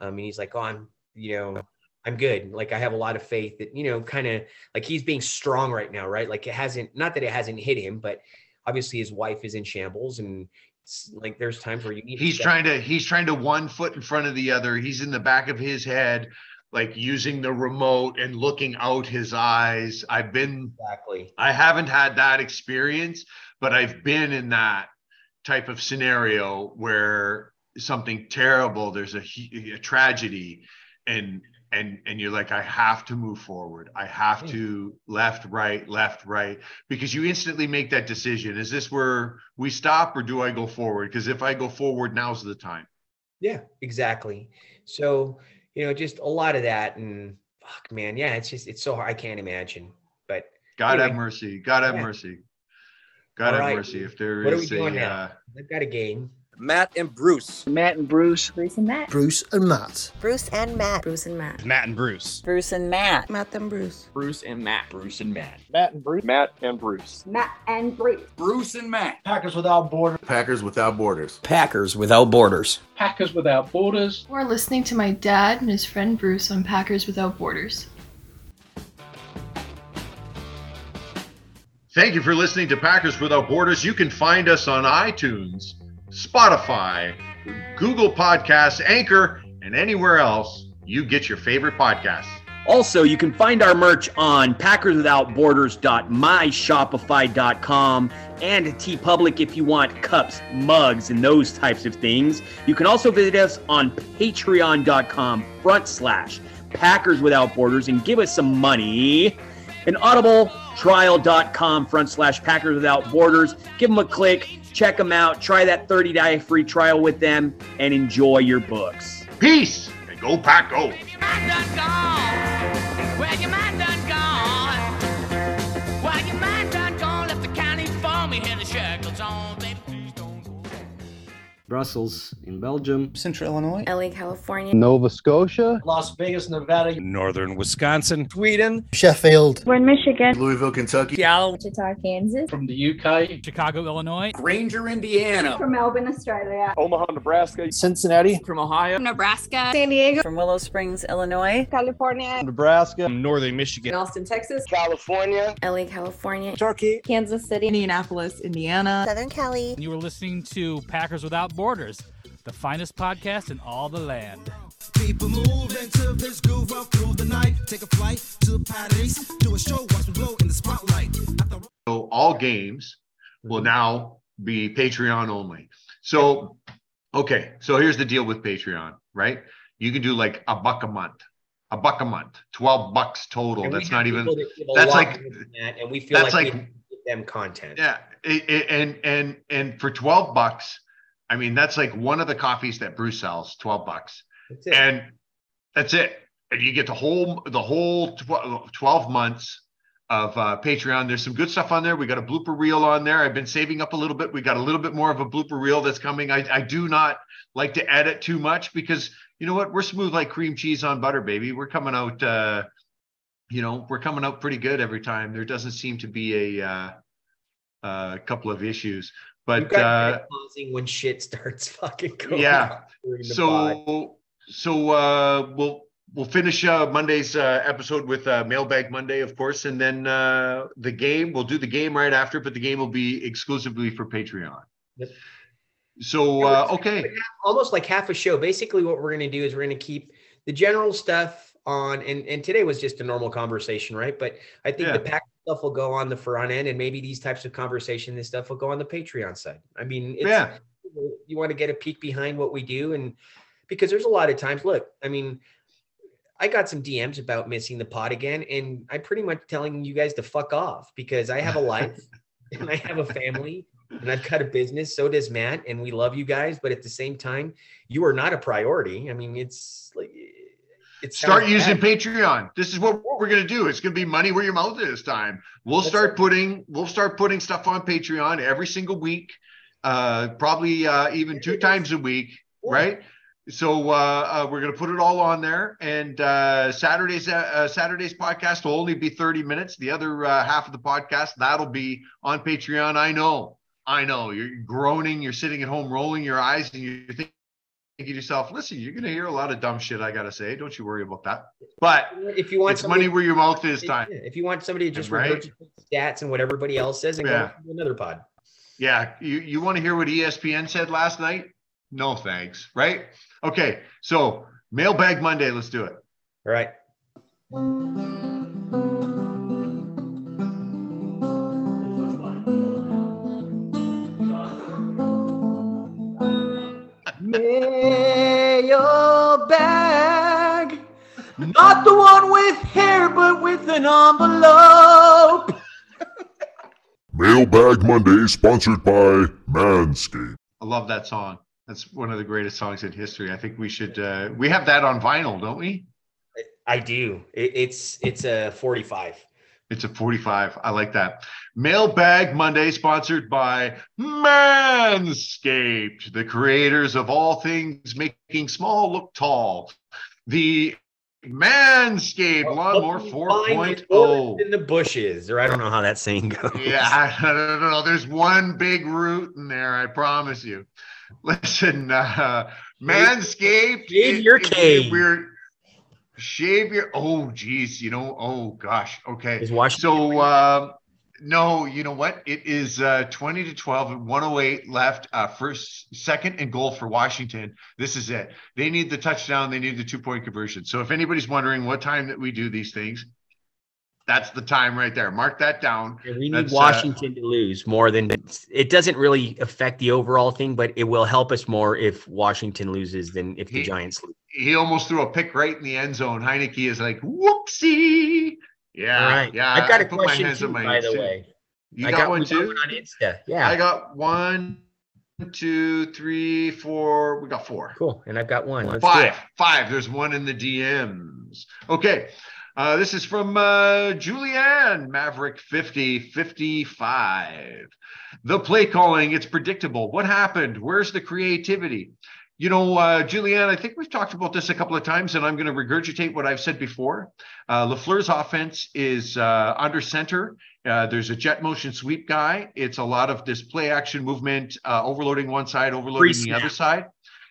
[SPEAKER 6] Um, and he's like oh i'm you know i'm good. Like i have a lot of faith that you know kind of like he's being strong right now right? Like it hasn't not that it hasn't hit him but obviously his wife is in shambles and like there's times where you need
[SPEAKER 5] He's
[SPEAKER 6] step
[SPEAKER 5] trying to he's trying to one foot in front of the other. He's in the back of his head, like using the remote and looking out his eyes. I've been
[SPEAKER 6] exactly
[SPEAKER 5] I haven't had that experience, but I've been in that type of scenario where something terrible, there's a, a tragedy and and and you're like I have to move forward. I have to left right left right because you instantly make that decision. Is this where we stop or do I go forward? Because if I go forward, now's the time.
[SPEAKER 6] Yeah, exactly. So, you know, just a lot of that and fuck man, yeah, it's just it's so hard. I can't imagine. But
[SPEAKER 5] God have mercy. God have
[SPEAKER 6] Yeah.
[SPEAKER 5] mercy. God
[SPEAKER 6] All
[SPEAKER 5] have
[SPEAKER 6] right.
[SPEAKER 5] mercy. If there is
[SPEAKER 6] What doing
[SPEAKER 5] a uh,
[SPEAKER 6] I've got a game.
[SPEAKER 7] Matt and Bruce.
[SPEAKER 4] Matt and Bruce.
[SPEAKER 8] Bruce and Matt.
[SPEAKER 9] Bruce and Matt.
[SPEAKER 8] Bruce and Matt. Bruce and Matt.
[SPEAKER 10] Matt and Bruce.
[SPEAKER 8] Bruce and Matt. Matt and Bruce.
[SPEAKER 10] Bruce and Matt. Bruce and Matt.
[SPEAKER 4] Matt and Bruce. Matt and Bruce.
[SPEAKER 8] Matt and Bruce.
[SPEAKER 7] Bruce and Matt.
[SPEAKER 9] Packers without borders.
[SPEAKER 7] Packers without borders.
[SPEAKER 10] Packers without borders.
[SPEAKER 4] Packers Without Borders.
[SPEAKER 11] We're listening to my dad and his friend Bruce on Packers Without Borders.
[SPEAKER 5] Thank you for listening to Packers Without Borders. You can find us on iTunes, Spotify, Google Podcasts, Anchor, and anywhere else you get your favorite podcasts.
[SPEAKER 4] Also, you can find our merch on packerswithoutborders.myshopify.com and TeePublic if you want cups, mugs, and those types of things. You can also visit us on patreon.com front slash Packers Without Borders and give us some money. And audibletrial.com front slash Packers Without Borders. Give them a click, check them out, try that 30 day free trial with them, and enjoy your books.
[SPEAKER 5] Peace and go pack go.
[SPEAKER 12] Well, your
[SPEAKER 9] Brussels in Belgium,
[SPEAKER 13] Central Illinois,
[SPEAKER 8] LA, California,
[SPEAKER 14] Nova Scotia,
[SPEAKER 13] Las Vegas, Nevada,
[SPEAKER 15] Northern Wisconsin,
[SPEAKER 13] Sweden,
[SPEAKER 14] Sheffield,
[SPEAKER 8] we're Michigan,
[SPEAKER 7] Louisville, Kentucky,
[SPEAKER 8] Seattle, Wichita, Kansas,
[SPEAKER 13] from the UK,
[SPEAKER 16] Chicago, Illinois,
[SPEAKER 7] Granger, Indiana,
[SPEAKER 8] from Melbourne, Australia,
[SPEAKER 14] Omaha, Nebraska,
[SPEAKER 13] Cincinnati,
[SPEAKER 16] from Ohio,
[SPEAKER 8] Nebraska, San Diego,
[SPEAKER 17] from Willow Springs, Illinois,
[SPEAKER 8] California,
[SPEAKER 14] Nebraska,
[SPEAKER 15] Northern Michigan,
[SPEAKER 17] Austin, Texas,
[SPEAKER 14] California,
[SPEAKER 8] LA, California,
[SPEAKER 14] Turkey,
[SPEAKER 8] Kansas City,
[SPEAKER 17] Indianapolis, Indiana,
[SPEAKER 8] Southern Cali.
[SPEAKER 16] You were listening to Packers Without Borders, the finest podcast in all the land.
[SPEAKER 18] People move into this groove up through the night. Take a flight to Paris, do a show, watch me blow in the spotlight.
[SPEAKER 5] So all games will now be Patreon only. So, okay, so here's the deal with Patreon, right? You can do like a buck a month, a buck a month, 12 bucks total.
[SPEAKER 6] And
[SPEAKER 5] That's not even,
[SPEAKER 6] that
[SPEAKER 5] that's like,
[SPEAKER 6] that, and we feel
[SPEAKER 5] that's
[SPEAKER 6] like,
[SPEAKER 5] like-
[SPEAKER 6] we give them content.
[SPEAKER 5] yeah. it- it- and, and, and for 12 bucks, I mean, that's like one of the coffees that Bruce sells, 12 bucks.
[SPEAKER 6] That's it.
[SPEAKER 5] and that's it. And you get the whole the whole 12 months of uh, patreon. There's some good stuff on there. We got a blooper reel on there. I've been saving up a little bit. We got a little bit more of a blooper reel that's coming. I, I do not like to edit too much because you know what? We're smooth like cream cheese on butter baby. We're coming out uh you know we're coming out pretty good every time. There doesn't seem to be a uh a couple of issues but
[SPEAKER 6] got
[SPEAKER 5] uh
[SPEAKER 6] pausing when shit starts fucking going.
[SPEAKER 5] Yeah.
[SPEAKER 6] during pod.
[SPEAKER 5] so so uh we'll we'll finish uh monday's uh episode with uh mailbag monday of course and then uh the game we'll do the game right after but the game will be exclusively for patreon
[SPEAKER 6] Yep.
[SPEAKER 5] so uh okay
[SPEAKER 6] almost like half a show. Basically, what we're going to do is we're going to keep the general stuff on, and and today was just a normal conversation, right? But I think
[SPEAKER 5] Yeah.
[SPEAKER 6] the pack stuff will go on the front end, and maybe these types of conversation, this stuff will go on the Patreon side. I mean, it's,
[SPEAKER 5] Yeah.
[SPEAKER 6] you want to get a peek behind what we do, and because there's a lot of times. Look, I mean. I got some DMs about missing the pod again, and I'm pretty much telling you guys to fuck off because I have a life and I have a family and I've got a business. So does Matt, and we love you guys, but at the same time, you are not a priority. I mean, it's like
[SPEAKER 5] start using
[SPEAKER 6] bad.
[SPEAKER 5] patreon. This is what we're going to do. It's going to be money where your mouth is time. We'll
[SPEAKER 6] That's
[SPEAKER 5] start putting we'll start putting stuff on patreon every single week uh probably uh even two times a week right? So uh, uh we're going to put it all on there. And uh saturday's uh, saturday's podcast will only be 30 minutes. The other uh, half of the podcast that'll be on patreon. I know. I know. You're groaning. You're sitting at home rolling your eyes and you're thinking thinking to yourself, listen, you're going to hear a lot of dumb shit I got to say. Don't you worry about that. But
[SPEAKER 6] If you want
[SPEAKER 5] it's
[SPEAKER 6] somebody-
[SPEAKER 5] money where your mouth is time.
[SPEAKER 6] If you want somebody to just
[SPEAKER 5] Right.
[SPEAKER 6] regurgitate stats and what everybody else says, and
[SPEAKER 5] Yeah.
[SPEAKER 6] go to another pod.
[SPEAKER 5] Yeah. You, you want to hear what ESPN said last night? No, thanks. Right. Okay. So mailbag Monday. Let's do it.
[SPEAKER 6] All right.
[SPEAKER 12] Mailbag. Not the one with hair, but with an envelope.
[SPEAKER 3] Mailbag Monday sponsored by Manscaped.
[SPEAKER 5] I love that song. That's one of the greatest songs in history. I think we should, uh, we have that on vinyl, don't we?
[SPEAKER 6] I do. It, it's it's a 45.
[SPEAKER 5] It's a 45. I like that. Mailbag Monday, sponsored by Manscaped, the creators of all things making small look tall. The Manscaped Lawnmower
[SPEAKER 6] Find
[SPEAKER 5] 4.0.
[SPEAKER 6] forest in the bushes, or I don't know how that saying goes.
[SPEAKER 5] Yeah, I don't know. There's one big root in there, I promise you. Listen, uh, Manscaped.
[SPEAKER 6] Shave your cave.
[SPEAKER 5] We're shave your. Oh, geez. You know. Oh, gosh. Okay. So, uh, no, you know what? It is uh, 20 to 12 and 108 left. Uh, first, second, and goal for Washington. This is it. They need the touchdown. They need the two point conversion. So, if anybody's wondering what time that we do these things, that's the time right there. Mark that down.
[SPEAKER 6] And we need
[SPEAKER 5] That's, uh,
[SPEAKER 6] Washington to lose more than it doesn't really affect the overall thing, but it will help us more if Washington loses than if the
[SPEAKER 5] He-
[SPEAKER 6] Giants lose.
[SPEAKER 5] he almost threw a pick right in the end zone. Heinicke is like, whoopsie. Yeah.
[SPEAKER 6] Right.
[SPEAKER 5] Yeah.
[SPEAKER 6] I've got a question too, by the
[SPEAKER 5] too.
[SPEAKER 6] way.
[SPEAKER 5] You
[SPEAKER 6] I
[SPEAKER 5] got,
[SPEAKER 6] got
[SPEAKER 5] one
[SPEAKER 6] got
[SPEAKER 5] too?
[SPEAKER 6] one on Insta. Yeah.
[SPEAKER 5] I got one, two, three, four. We got four.
[SPEAKER 6] Cool. And I've got one. Let's
[SPEAKER 5] Five. Five. There's one in the DMs. Okay. Uh, this is from uh, Julianne Maverick 50 55. The play calling, it's predictable. What happened? Where's the creativity? You know, uh, Julianne, I think we've talked about this a couple of times, and I'm going to regurgitate what I've said before. Uh, LaFleur's offense is uh, under center. Uh, there's a jet motion sweep guy. It's a lot of this play action movement, uh, overloading one side, overloading the other side.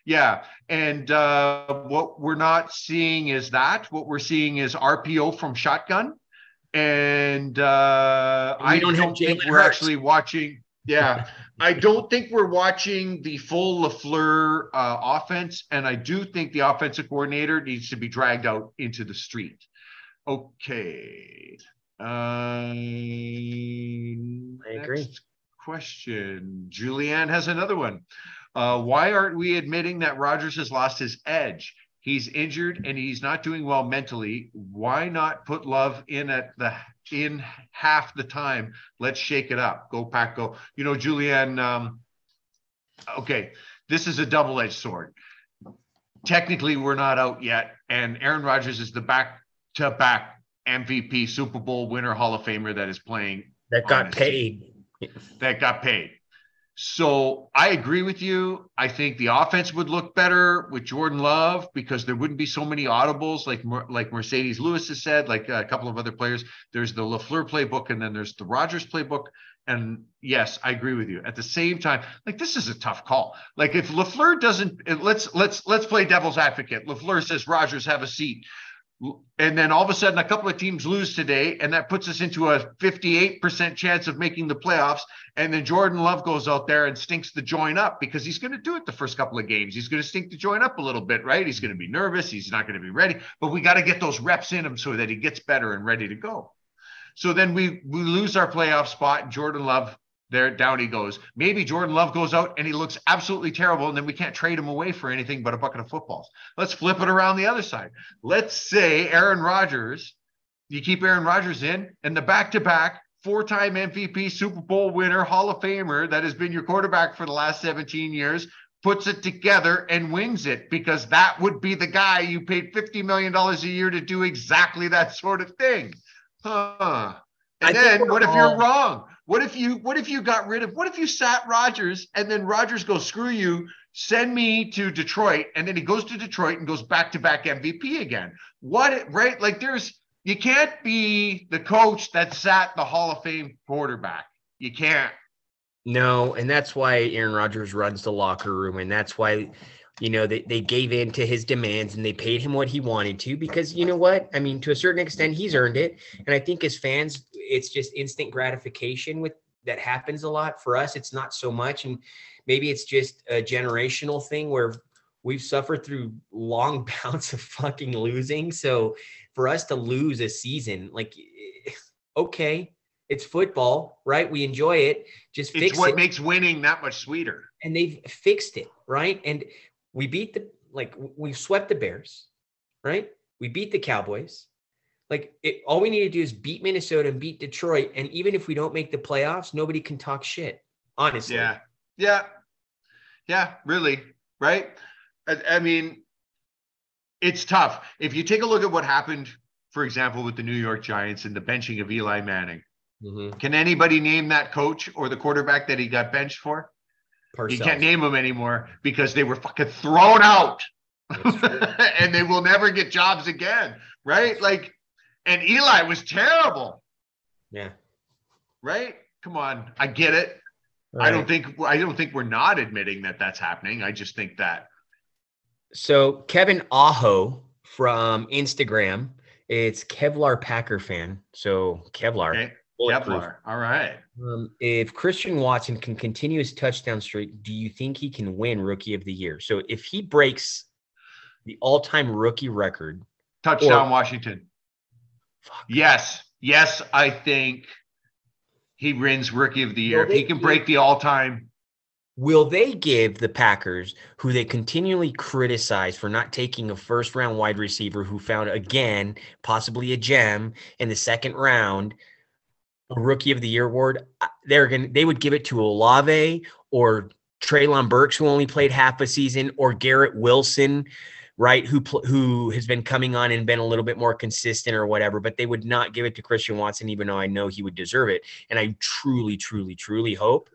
[SPEAKER 5] Yeah. And uh, what we're not seeing is that. What we're seeing is RPO from shotgun. And uh,
[SPEAKER 6] And
[SPEAKER 5] I
[SPEAKER 6] don't
[SPEAKER 5] don't, think we're actually watching. Yeah. I don't think we're watching the full LaFleur uh, offense. And I do think the offensive coordinator needs to be dragged out into the street. Okay. Um,
[SPEAKER 6] I agree.
[SPEAKER 5] next Question. Julianne has another one. Uh, why aren't we admitting that Rodgers has lost his edge? He's injured and he's not doing well mentally. Why not put love in at the in half the time? Let's shake it up. Go pack, go. You know, Julianne. Um, okay, this is a double-edged sword. Technically, we're not out yet, and Aaron Rodgers is the back-to-back MVP, Super Bowl winner, Hall of Famer that is playing
[SPEAKER 6] That got paid.
[SPEAKER 5] that got paid. So I agree with you. I think the offense would look better with Jordan Love because there wouldn't be so many audibles like like Marcedes Lewis has said, like a couple of other players. There's the Lafleur playbook, and then there's the Rodgers playbook. And yes, I agree with you. At the same time, like this is a tough call. Like if Lafleur doesn't, let's let's let's play devil's advocate. Lafleur says Rodgers have a seat and then all of a sudden a couple of teams lose today and that puts us into a 58% chance of making the playoffs. And then jordan love goes out there and stinks the joint up because he's going to do it the first couple of games. He's going to stink the joint up a little bit right? He's going to be nervous. He's not going to be ready. But we got to get those reps in him so that he gets better and ready to go. So then we we lose our playoff spot jordan love there down he goes. Maybe jordan love goes out and he looks absolutely terrible and then we can't trade him away for anything but a bucket of footballs. Let's flip it around the other side. Let's say aaron rodgers you keep aaron rodgers in and the back-to-back four-time mvp super bowl winner hall of famer that has been your quarterback for the last 17 years puts it together and wins it because that would be the guy you paid $50 million a year to do exactly that sort of thing. Huh. And
[SPEAKER 6] I
[SPEAKER 5] then what if you're wrong? What if you what if you got rid of what if you sat Rodgers and then Rodgers goes, screw you, send me to Detroit, and then he goes to Detroit and goes back to back MVP again. What right? Like there's you can't be the coach that sat the Hall of Fame quarterback. You can't.
[SPEAKER 6] No, and that's why Aaron Rodgers runs the locker room, and that's why, you know, they, they gave in to his demands and they paid him what he wanted to because you know what? I mean, to a certain extent, he's earned it. And I think as fans, it's just instant gratification with that happens a lot. For us, it's not so much. And maybe it's just a generational thing where we've suffered through long bouts of fucking losing. So for us to lose a season, like okay, it's football, right? We enjoy it. Just
[SPEAKER 5] It's
[SPEAKER 6] fix
[SPEAKER 5] what
[SPEAKER 6] it
[SPEAKER 5] makes winning that much sweeter.
[SPEAKER 6] and they've fixed it, right? And we beat the like we've swept the Bears, right? We beat the Cowboys. Like it, all we need to do is beat Minnesota and beat Detroit, and even if we don't make the playoffs, nobody can talk shit. Honestly,
[SPEAKER 5] Yeah. Yeah. Yeah, really. Right. I, I mean, it's tough. If you take a look at what happened, for example, with the New York Giants and the benching of Eli Manning,
[SPEAKER 6] Mhm.
[SPEAKER 5] can anybody name that coach or the quarterback that he got benched for? You can't name them anymore because they were fucking thrown out and they will never get jobs again. Right. Like, and Eli was terrible.
[SPEAKER 6] Yeah.
[SPEAKER 5] Right. Come on. I get it. I don't think I don't think we're not admitting that that's happening. I just think that
[SPEAKER 6] So Kevin Aho from Instagram, it's Kevlar Packer fan. So Kevlar.
[SPEAKER 5] okay,
[SPEAKER 6] bulletproof.
[SPEAKER 5] Kevlar. All right.
[SPEAKER 6] Um, if Christian Watson can continue his touchdown streak, do you think he can win Rookie of the Year? So if he breaks the all-time rookie record,
[SPEAKER 5] Touchdown,
[SPEAKER 6] Or-
[SPEAKER 5] Washington. Yes. Yes, I think he wins rookie of the year.
[SPEAKER 6] Well,
[SPEAKER 5] if he can break the all-time
[SPEAKER 6] will they give the Packers, who they continually criticize for not taking a first-round wide receiver who found again possibly a gem in the second round, a Rookie of the Year award? They're gonna they would give it to Olave or Treylon Burks, who only played half a season, or Garrett Wilson, right? Who who has been coming on and been a little bit more consistent or whatever, but they would not give it to Christian Watson, even though I know he would deserve it. And I truly, truly, truly hope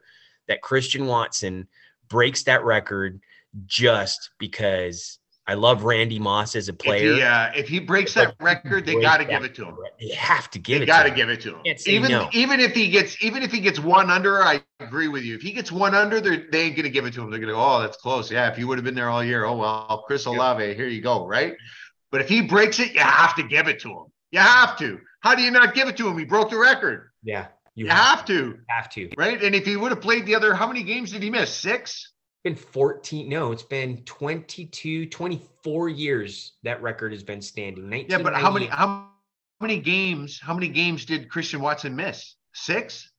[SPEAKER 6] that Christian Watson breaks that record just because I love Randy Moss as a
[SPEAKER 5] If
[SPEAKER 6] player.
[SPEAKER 5] he, uh, if he breaks that record, they got to give it to him.
[SPEAKER 6] They have to give
[SPEAKER 5] They
[SPEAKER 6] it.
[SPEAKER 5] got to
[SPEAKER 6] to him.
[SPEAKER 5] give it to him. Even
[SPEAKER 6] no.
[SPEAKER 5] even if he gets even if he gets one under, I agree with you. If he gets one under, they're, they ain't gonna give it to him. They're gonna go, oh, that's close. Yeah, if you would have been there all year, oh well, Chris Olave, here you go, right? But if he breaks it, you have to give it to him. You have to. How do you not give it to him? He broke the record.
[SPEAKER 6] Yeah,
[SPEAKER 5] You have to,
[SPEAKER 6] have to.
[SPEAKER 5] right? And if he would have played the other, how many games did he miss? Six.
[SPEAKER 6] Been 14 no it's been 22 24 years that record has been standing
[SPEAKER 5] Yeah, but how many how many games? How many games did Christian Watson miss? Six.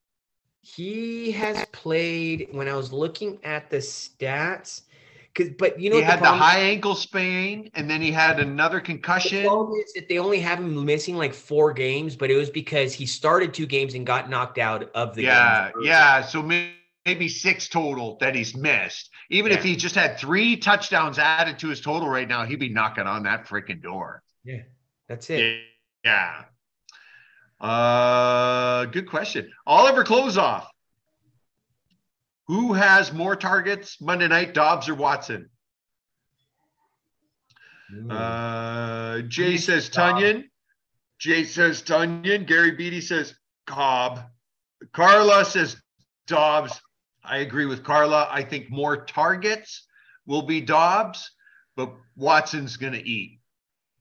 [SPEAKER 6] he has played when i was looking at the stats because but you know
[SPEAKER 5] he had the
[SPEAKER 6] problem-
[SPEAKER 5] high ankle sprain, and then he had another
[SPEAKER 6] the
[SPEAKER 5] concussion.
[SPEAKER 6] problem is that they only have him missing like four games but it was because he started two games and got knocked out of the
[SPEAKER 5] game.
[SPEAKER 6] yeah,
[SPEAKER 5] yeah. So may- maybe six total that he's missed. Even if he just had three touchdowns added to his total right now, he'd be knocking on that freaking door.
[SPEAKER 6] yeah that's it
[SPEAKER 5] Yeah. Uh, good question. Oliver Klozoff. Who has more targets Monday night, Doubs or Watson? Uh, Jay says Tonyan. Jay says Tonyan. Gary Beatty says Cobb. Carla says Doubs. I agree with Carla. I think more targets will be Doubs, but Watson's going to eat.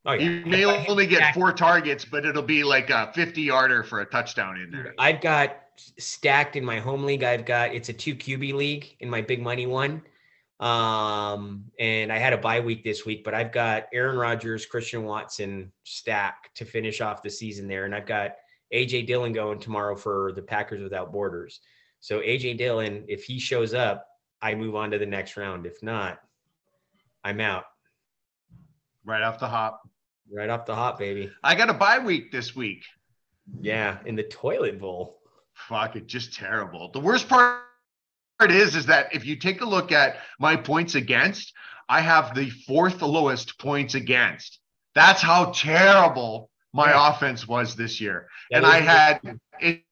[SPEAKER 6] oh yeah
[SPEAKER 5] He may only get four targets, but it'll be like a 50 yarder for a touchdown in there.
[SPEAKER 6] I've got stacked in my home league. I've got it's a two QB league in my big money one. Um, and I had a bye week this week, but I've got Aaron Rodgers, Christian Watson stack to finish off the season there. And I've got AJ Dillon going tomorrow for the Packers without borders. So AJ Dillon, if he shows up, I move on to the next round. If not, I'm out.
[SPEAKER 5] Right off the hop.
[SPEAKER 6] Right off the hop, baby.
[SPEAKER 5] I got a bye week this week.
[SPEAKER 6] Yeah, in the toilet bowl.
[SPEAKER 5] Fuck it, just terrible. The worst part is, is that if you take a look at my points against, I have the fourth lowest points against. That's how terrible my
[SPEAKER 6] Yeah.
[SPEAKER 5] offense was this year.
[SPEAKER 6] That
[SPEAKER 5] and I had it,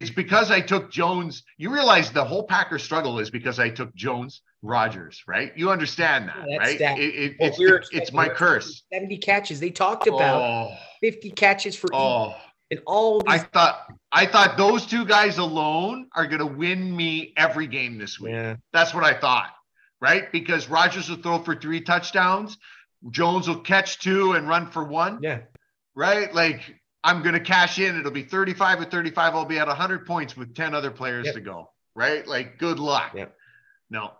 [SPEAKER 5] it's because I took Jones. You realize the whole Packer struggle is because I took Jones, Rodgers, right? You understand that,
[SPEAKER 6] Yeah,
[SPEAKER 5] right?
[SPEAKER 6] that-
[SPEAKER 5] It- it-
[SPEAKER 6] Well,
[SPEAKER 5] it's,
[SPEAKER 6] we
[SPEAKER 5] it's my curse.
[SPEAKER 6] 70 catches. They talked about
[SPEAKER 5] Oh,
[SPEAKER 6] 50 catches for
[SPEAKER 5] oh.
[SPEAKER 6] And all
[SPEAKER 5] I thought I thought those two guys alone are going to win me every game this week.
[SPEAKER 6] yeah.
[SPEAKER 5] That's what I thought, right? Because Rodgers will throw for three touchdowns, Jones will catch two and run for one,
[SPEAKER 6] Yeah.
[SPEAKER 5] right? Like I'm going to cash in. It'll be 35 or 35. I'll be at 100 points with 10 other players
[SPEAKER 6] Yep.
[SPEAKER 5] to go, right? Like good luck.
[SPEAKER 6] Yep.
[SPEAKER 5] No.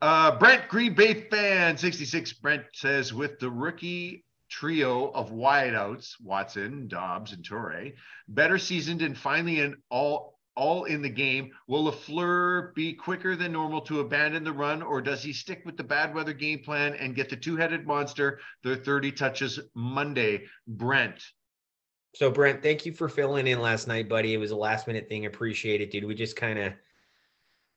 [SPEAKER 5] Uh, Brent Green Bay fan 66. Brent says with the rookie trio of wideouts, Watson, Doubs, and Toure, better seasoned and finally in all all in the game. Will LaFleur be quicker than normal to abandon the run, or does he stick with the bad weather game plan and get the two-headed monster their 30 touches Monday? Brent.
[SPEAKER 6] So Brent, thank you for filling in last night, buddy. It was a last minute thing. Appreciate it, dude. We just kind of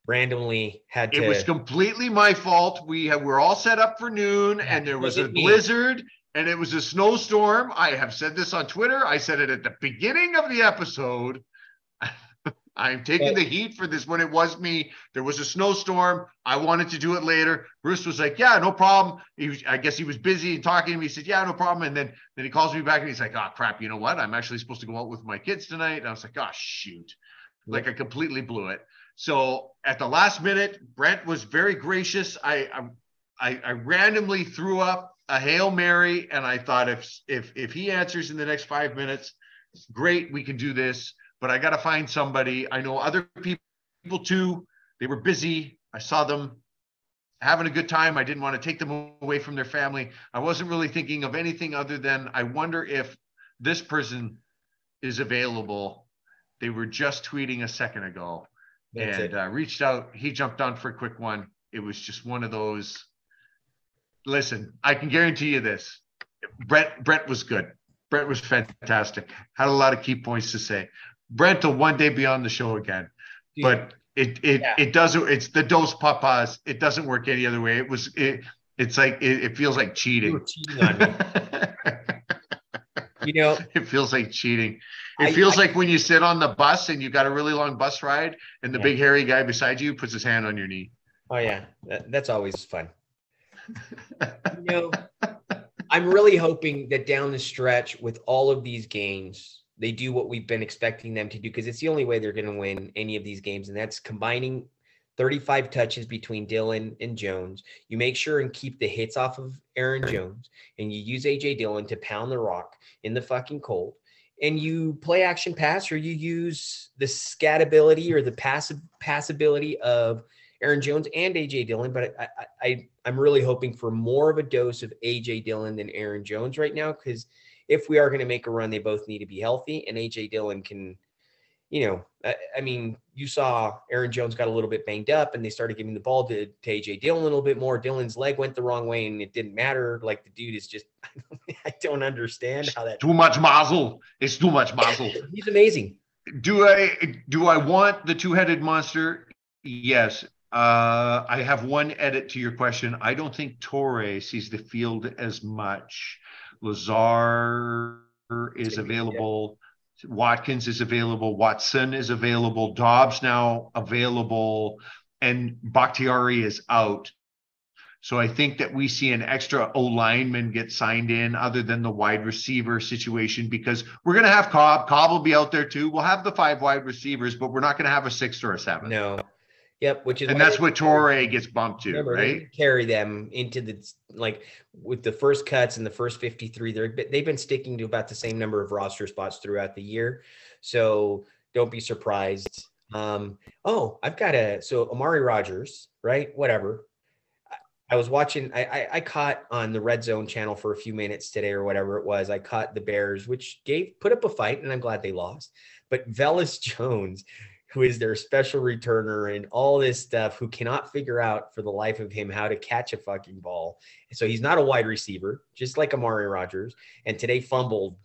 [SPEAKER 6] randomly had to
[SPEAKER 5] It was completely my fault. We have, we're all set up for noon, and there was a blizzard, and it was a snowstorm. I have said this on Twitter. I said it at the beginning of the episode. I'm taking
[SPEAKER 6] But-
[SPEAKER 5] the heat for this when it was me. There was a snowstorm. I wanted to do it later. Bruce was like, "Yeah, no problem." He was, I guess he was busy and talking to me. He said, "Yeah, no problem." And then then he calls me back and he's like, "Oh crap, you know what? I'm actually supposed to go out with my kids tonight." And I was like, "Oh shoot!" Like I completely blew it. So at the last minute, Brent was very gracious. I I, I, I randomly threw up a hail mary, and I thought if if if he answers in the next five minutes, great, we can do this. But I got to find somebody. I know other people too. They were busy. I saw them having a good time. I didn't want to take them away from their family. I wasn't really thinking of anything other than I wonder if this person is available. They were just tweeting a second ago
[SPEAKER 6] That's
[SPEAKER 5] and uh, reached out. He jumped on for a quick one. It was just one of those. Listen, I can guarantee you this. Brett Brett was good. Brett was fantastic. Had a lot of key points to say. Brent will one day be on the show again, but it it
[SPEAKER 6] Yeah.
[SPEAKER 5] it doesn't. It's the dos papas. It doesn't work any other way. It was it. It's like it, it feels like cheating.
[SPEAKER 6] cheating you know,
[SPEAKER 5] It feels like cheating. It
[SPEAKER 6] I-
[SPEAKER 5] feels
[SPEAKER 6] I-
[SPEAKER 5] like when you sit on the bus and you got a really long bus ride, and the
[SPEAKER 6] Yeah.
[SPEAKER 5] big hairy guy beside you puts his hand on your knee.
[SPEAKER 6] Oh yeah, that, that's always fun. you know, I'm really hoping that down the stretch with all of these games, they do what we've been expecting them to do because it's the only way they're going to win any of these games, and that's combining 35 touches between Dillon and Jones. You make sure and keep the hits off of Aaron Jones, and you use AJ Dillon to pound the rock in the fucking cold. And you play action pass, or you use the scatability or the passive passability of Aaron Jones and AJ Dillon, but I, I, I I'm really hoping for more of a dose of AJ Dillon than Aaron Jones right now because if we are going to make a run, they both need to be healthy, and AJ Dillon can, you know, I, I mean, you saw Aaron Jones got a little bit banged up, and they started giving the ball to, to AJ Dillon a little bit more. Dillon's leg went the wrong way, and it didn't matter. Like the dude is just, I don't understand how that.
[SPEAKER 5] Too much mazel. It's too much mazel.
[SPEAKER 6] He's amazing.
[SPEAKER 5] do I do I want the two-headed monster? Yes. Uh, I have one edit to your question. I don't think Toure sees the field as much. Lazar is available. Watkins is available. Watson is available. Doubs now available, and Bakhtiari is out. So I think that we see an extra O lineman get signed in other than the wide receiver situation because we're going to have Cobb. Cobb will be out there too. We'll have the five wide receivers, but we're not going to have a sixth or a seventh.
[SPEAKER 6] No. Yep. Which is
[SPEAKER 5] And that's what Toure gets bumped to,
[SPEAKER 6] Remember,
[SPEAKER 5] right?
[SPEAKER 6] carry them into the like with the first cuts and the first 53 they're they've been sticking to about the same number of roster spots throughout the year so don't be surprised um oh i've got a so amari rodgers right whatever I- I was watching. I, I I caught on the Red Zone channel for a few minutes today, or whatever it was. I caught the Bears, which gave put up a fight, and I'm glad they lost. But Velus Jones, who is their special returner and all this stuff, who cannot figure out for the life of him how to catch a fucking ball. So he's not a wide receiver, just like Amari Rodgers. And today fumbled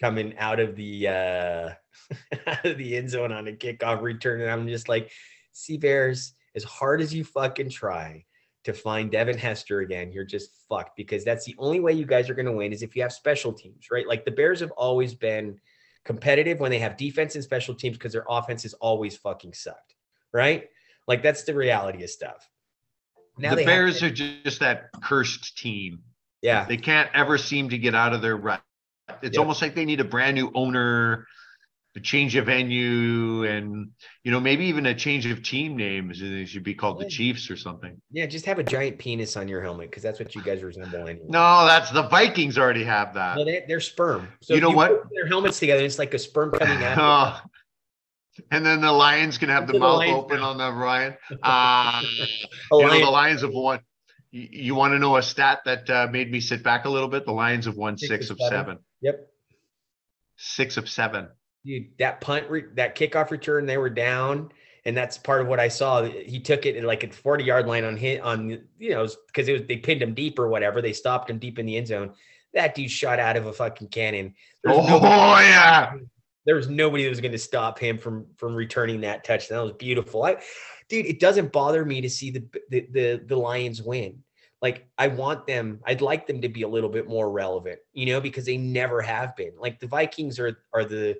[SPEAKER 6] coming out of the uh out of the end zone on a kickoff return. And I'm just like, see Bears, as hard as you fucking try to find Devin Hester again, you're just fucked because that's the only way you guys are going to win is if you have special teams, right? Like the Bears have always been competitive when they have defense and special teams because their offense has always fucking sucked, right? Like that's the reality of stuff. Now
[SPEAKER 5] the
[SPEAKER 6] have
[SPEAKER 5] Bears are just that cursed team.
[SPEAKER 6] Yeah.
[SPEAKER 5] They can't ever seem to get out of their rut. It's
[SPEAKER 6] Yep.
[SPEAKER 5] almost like they need a brand new owner, a change of venue, and you know, maybe even a change of team names. And they should be called the Chiefs or something.
[SPEAKER 6] yeah, just have a giant penis on your helmet because that's what you guys resemble anyway.
[SPEAKER 5] No, that's the Vikings already have that.
[SPEAKER 6] No, they, they're sperm. So
[SPEAKER 5] You know what?
[SPEAKER 6] Their helmets together, it's like a sperm coming out.
[SPEAKER 5] Oh. And then the Lions can have the
[SPEAKER 6] The
[SPEAKER 5] mouth
[SPEAKER 6] Lions
[SPEAKER 5] open on the Ryan. Uh, you know, the Lions have won. You, you want to know a stat that uh, made me sit back a little bit? The Lions have won six, of seven.
[SPEAKER 6] Yep.
[SPEAKER 5] Six of seven.
[SPEAKER 6] Dude, that punt, re- that kickoff return, they were down, and that's part of what I saw. He took it at like a forty yard line on hit on you know because it was they pinned him deep or whatever. They stopped him deep in the end zone. That dude shot out of a fucking cannon. There's
[SPEAKER 5] Oh,
[SPEAKER 6] nobody-
[SPEAKER 5] yeah.
[SPEAKER 6] there was nobody that was going to stop him from from returning that touchdown. That was beautiful. I, dude, it doesn't bother me to see the the the, the Lions win. Like I want them, I'd like them to be a little bit more relevant, you know, because they never have been. Like the Vikings are are the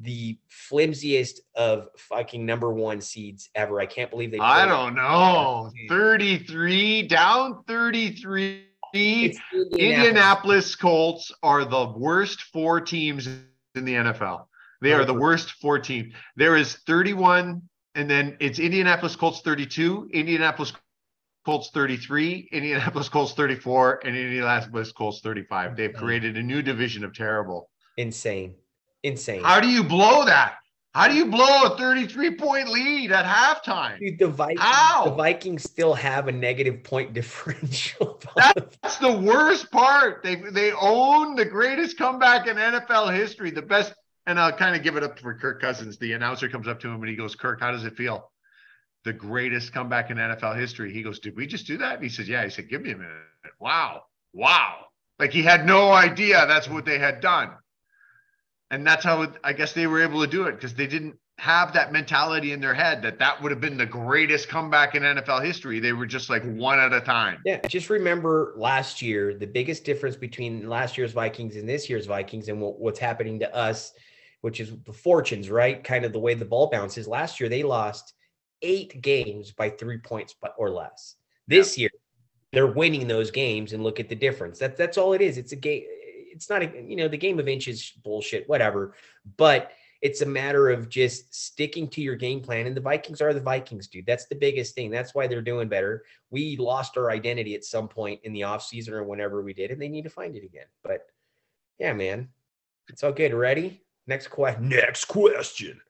[SPEAKER 6] the flimsiest of fucking number one seeds ever. I can't believe they.
[SPEAKER 5] I don't know. 33 down 33.
[SPEAKER 6] Indianapolis.
[SPEAKER 5] Indianapolis Colts are the worst four teams in the NFL. They are the worst four teams. There is 31, and then it's Indianapolis Colts 32, Indianapolis Colts 33, Indianapolis Colts 34, and Indianapolis Colts 35. They've created a new division of terrible.
[SPEAKER 6] Insane. Insane.
[SPEAKER 5] How do you blow that? How do you blow a 33 point lead at halftime?
[SPEAKER 6] Dude, the Vikings,
[SPEAKER 5] How?
[SPEAKER 6] the Vikings still have a negative point differential.
[SPEAKER 5] That's the worst part. They they own the greatest comeback in NFL history, the best. And I'll kind of give it up for Kirk Cousins. The announcer comes up to him and he goes, "Kirk, how does it feel?" The greatest comeback in NFL history. He goes, "Did we just do that?" And he says, "Yeah." He said, "Give me a minute." Wow, wow. Like he had no idea that's what they had done. And that's how it, I guess they were able to do it because they didn't have that mentality in their head that that would have been the greatest comeback in NFL history. They were just like one at a time.
[SPEAKER 6] Yeah, just remember last year, the biggest difference between last year's Vikings and this year's Vikings and what, what's happening to us, which is the fortunes, right? Kind of the way the ball bounces. Last year, they lost eight games by three points but- or less. This year, they're winning those games and look at the difference. That, that's all it is. It's a game. It's not a, you know, the game of inches bullshit, whatever. But it's a matter of just sticking to your game plan. And the Vikings are the Vikings, dude. That's the biggest thing. That's why they're doing better. We lost our identity at some point in the offseason or whenever we did, and they need to find it again. But yeah, man, it's all good. Ready? Next question. Next question.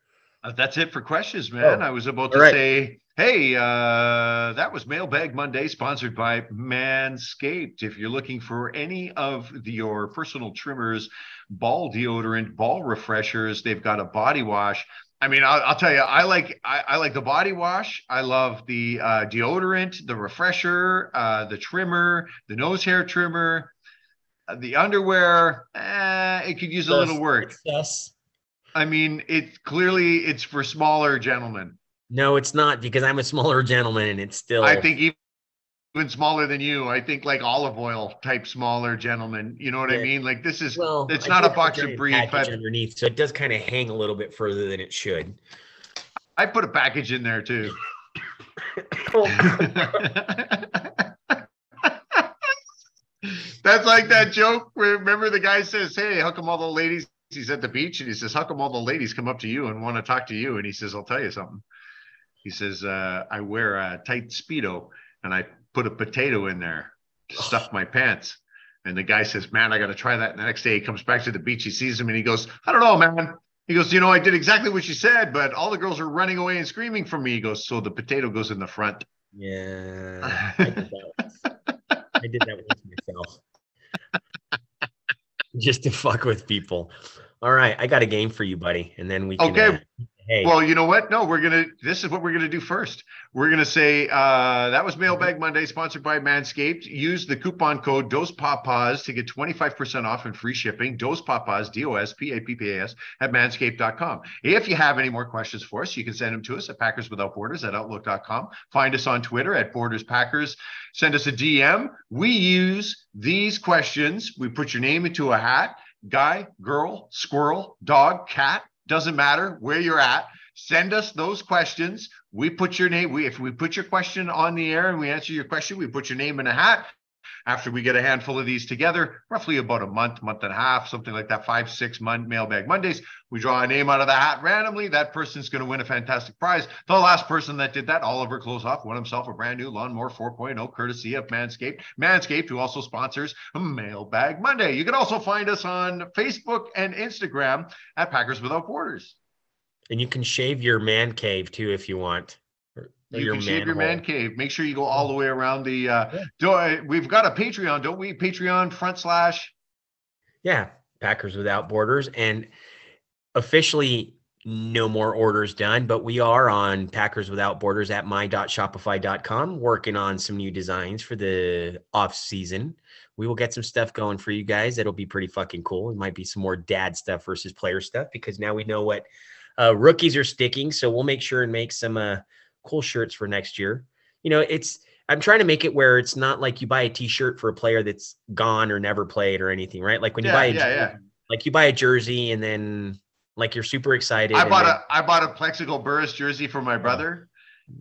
[SPEAKER 5] Uh, that's it for questions, man.
[SPEAKER 6] Oh,
[SPEAKER 5] I was about to
[SPEAKER 6] right.
[SPEAKER 5] say, hey, uh, that was Mailbag Monday, sponsored by Manscaped. If you're looking for any of the, your personal trimmers, ball deodorant, ball refreshers, they've got a body wash. I mean, I'll, I'll tell you, I like I, I like the body wash. I love the uh, deodorant, the refresher, uh, the trimmer, the nose hair trimmer, uh, the underwear. Eh, it could use a little work.
[SPEAKER 6] Yes.
[SPEAKER 5] I mean, it clearly it's for smaller gentlemen.
[SPEAKER 6] No, it's not because I'm a smaller gentleman and it's still.
[SPEAKER 5] I think even, even smaller than you. I think like olive oil type smaller gentlemen. You know what I mean? Like this is
[SPEAKER 6] well,
[SPEAKER 5] it's
[SPEAKER 6] I
[SPEAKER 5] not a box of
[SPEAKER 6] package
[SPEAKER 5] but
[SPEAKER 6] underneath, so it does kind of hang a little bit further than it should.
[SPEAKER 5] I put a package in there too. That's like that joke. Remember the guy says, "Hey, how come all the ladies?" He's at the beach and he says, "How come all the ladies come up to you and want to talk to you?" And he says, "I'll tell you something." He says, uh, "I wear a tight speedo and I put a potato in there to stuff my pants." And the guy says, "Man, I got to try that." And the next day he comes back to the beach. He sees him and he goes, "I don't know, man." He goes, "You know, I did exactly what you said, but all the girls are running away and screaming for me." He goes, "So the potato goes in the front."
[SPEAKER 6] Yeah, I did that once. I did that once myself, just to fuck with people. All right, I got a game for you, buddy, and then we can.
[SPEAKER 5] Okay.
[SPEAKER 6] uh, hey,
[SPEAKER 5] Well, you know what? No, we're gonna. This is what we're gonna do first. We're gonna say uh, that was Mailbag Monday, sponsored by Manscaped. Use the coupon code DosePapas to get twenty five percent off and free shipping. DosePapas, D O S P A P P A S at Manscaped.com. If you have any more questions for us, you can send them to us at Packers Without Borders at Outlook.com. Find us on Twitter at Borders Packers. Send us a DM. We use these questions. We put your name into a hat. Guy, girl, squirrel, dog, cat, doesn't matter where you're at. Send us those questions. We put your name. We if we put your question on the air and we answer your question, we put your name in a hat. After we get a handful of these together, roughly about a month, month and a half, something like that, five, six month mailbag Mondays, we draw a name out of the hat randomly. That person's going to win a fantastic prize. The last person that did that, Oliver Klozoff, won himself a brand new Lawnmower 4.0 courtesy of Manscaped. Manscaped, who also sponsors Mailbag Monday. You can also find us on Facebook and Instagram at Packers Without Borders.
[SPEAKER 6] and you can shave your man cave too if you want. Or-
[SPEAKER 5] You can shave your man cave. Make sure you go all the way around the. Uh, do, uh, we've got a Patreon, don't we? Patreon front slash.
[SPEAKER 6] Yeah, Packers Without Borders, and officially no more orders done, but we are on Packers Without Borders at my.shopify.com working on some new designs for the off season. We will get some stuff going for you guys. That'll be pretty fucking cool. It might be some more dad stuff versus player stuff because now we know what uh, rookies are sticking. So we'll make sure and make some uh, cool shirts for next year. You know, it's I'm trying to make it where it's not like you buy a t-shirt for a player that's gone or never played or anything, right? Like when you buy a
[SPEAKER 5] yeah, yeah.
[SPEAKER 6] like you buy a jersey and then like you're super excited.
[SPEAKER 5] I bought
[SPEAKER 6] then-
[SPEAKER 5] a I bought a Plaxico Burress jersey for my brother,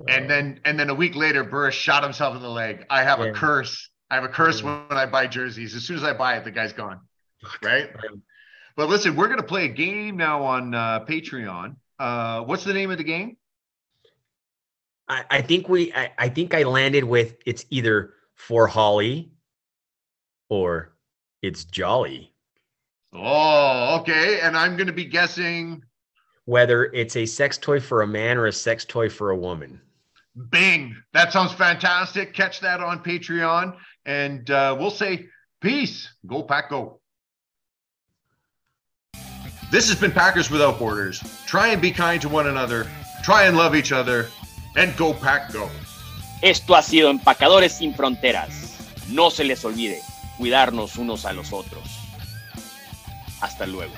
[SPEAKER 5] and then and then a week later, Burress shot himself in the leg. I have a curse. I have a curse when, when I buy jerseys. As soon as I buy it, the guy's gone. Right. But listen, we're gonna play a game now on uh, Patreon. Uh, what's the name of the game?
[SPEAKER 6] I, I think we I, I think I landed with it's either for Holly or it's Jolly.
[SPEAKER 5] Oh, okay. And I'm gonna be guessing.
[SPEAKER 6] Whether it's a sex toy for a man or a sex toy for a woman.
[SPEAKER 5] Bing. That sounds fantastic. Catch that on Patreon, and uh, we'll say peace. Go Pack Go. This has been Packers Without Borders. Try and be kind to one another. Try and love each other. And go pack go.
[SPEAKER 19] Esto ha sido Empacadores sin Fronteras. No se les olvide cuidarnos unos a los otros. Hasta luego.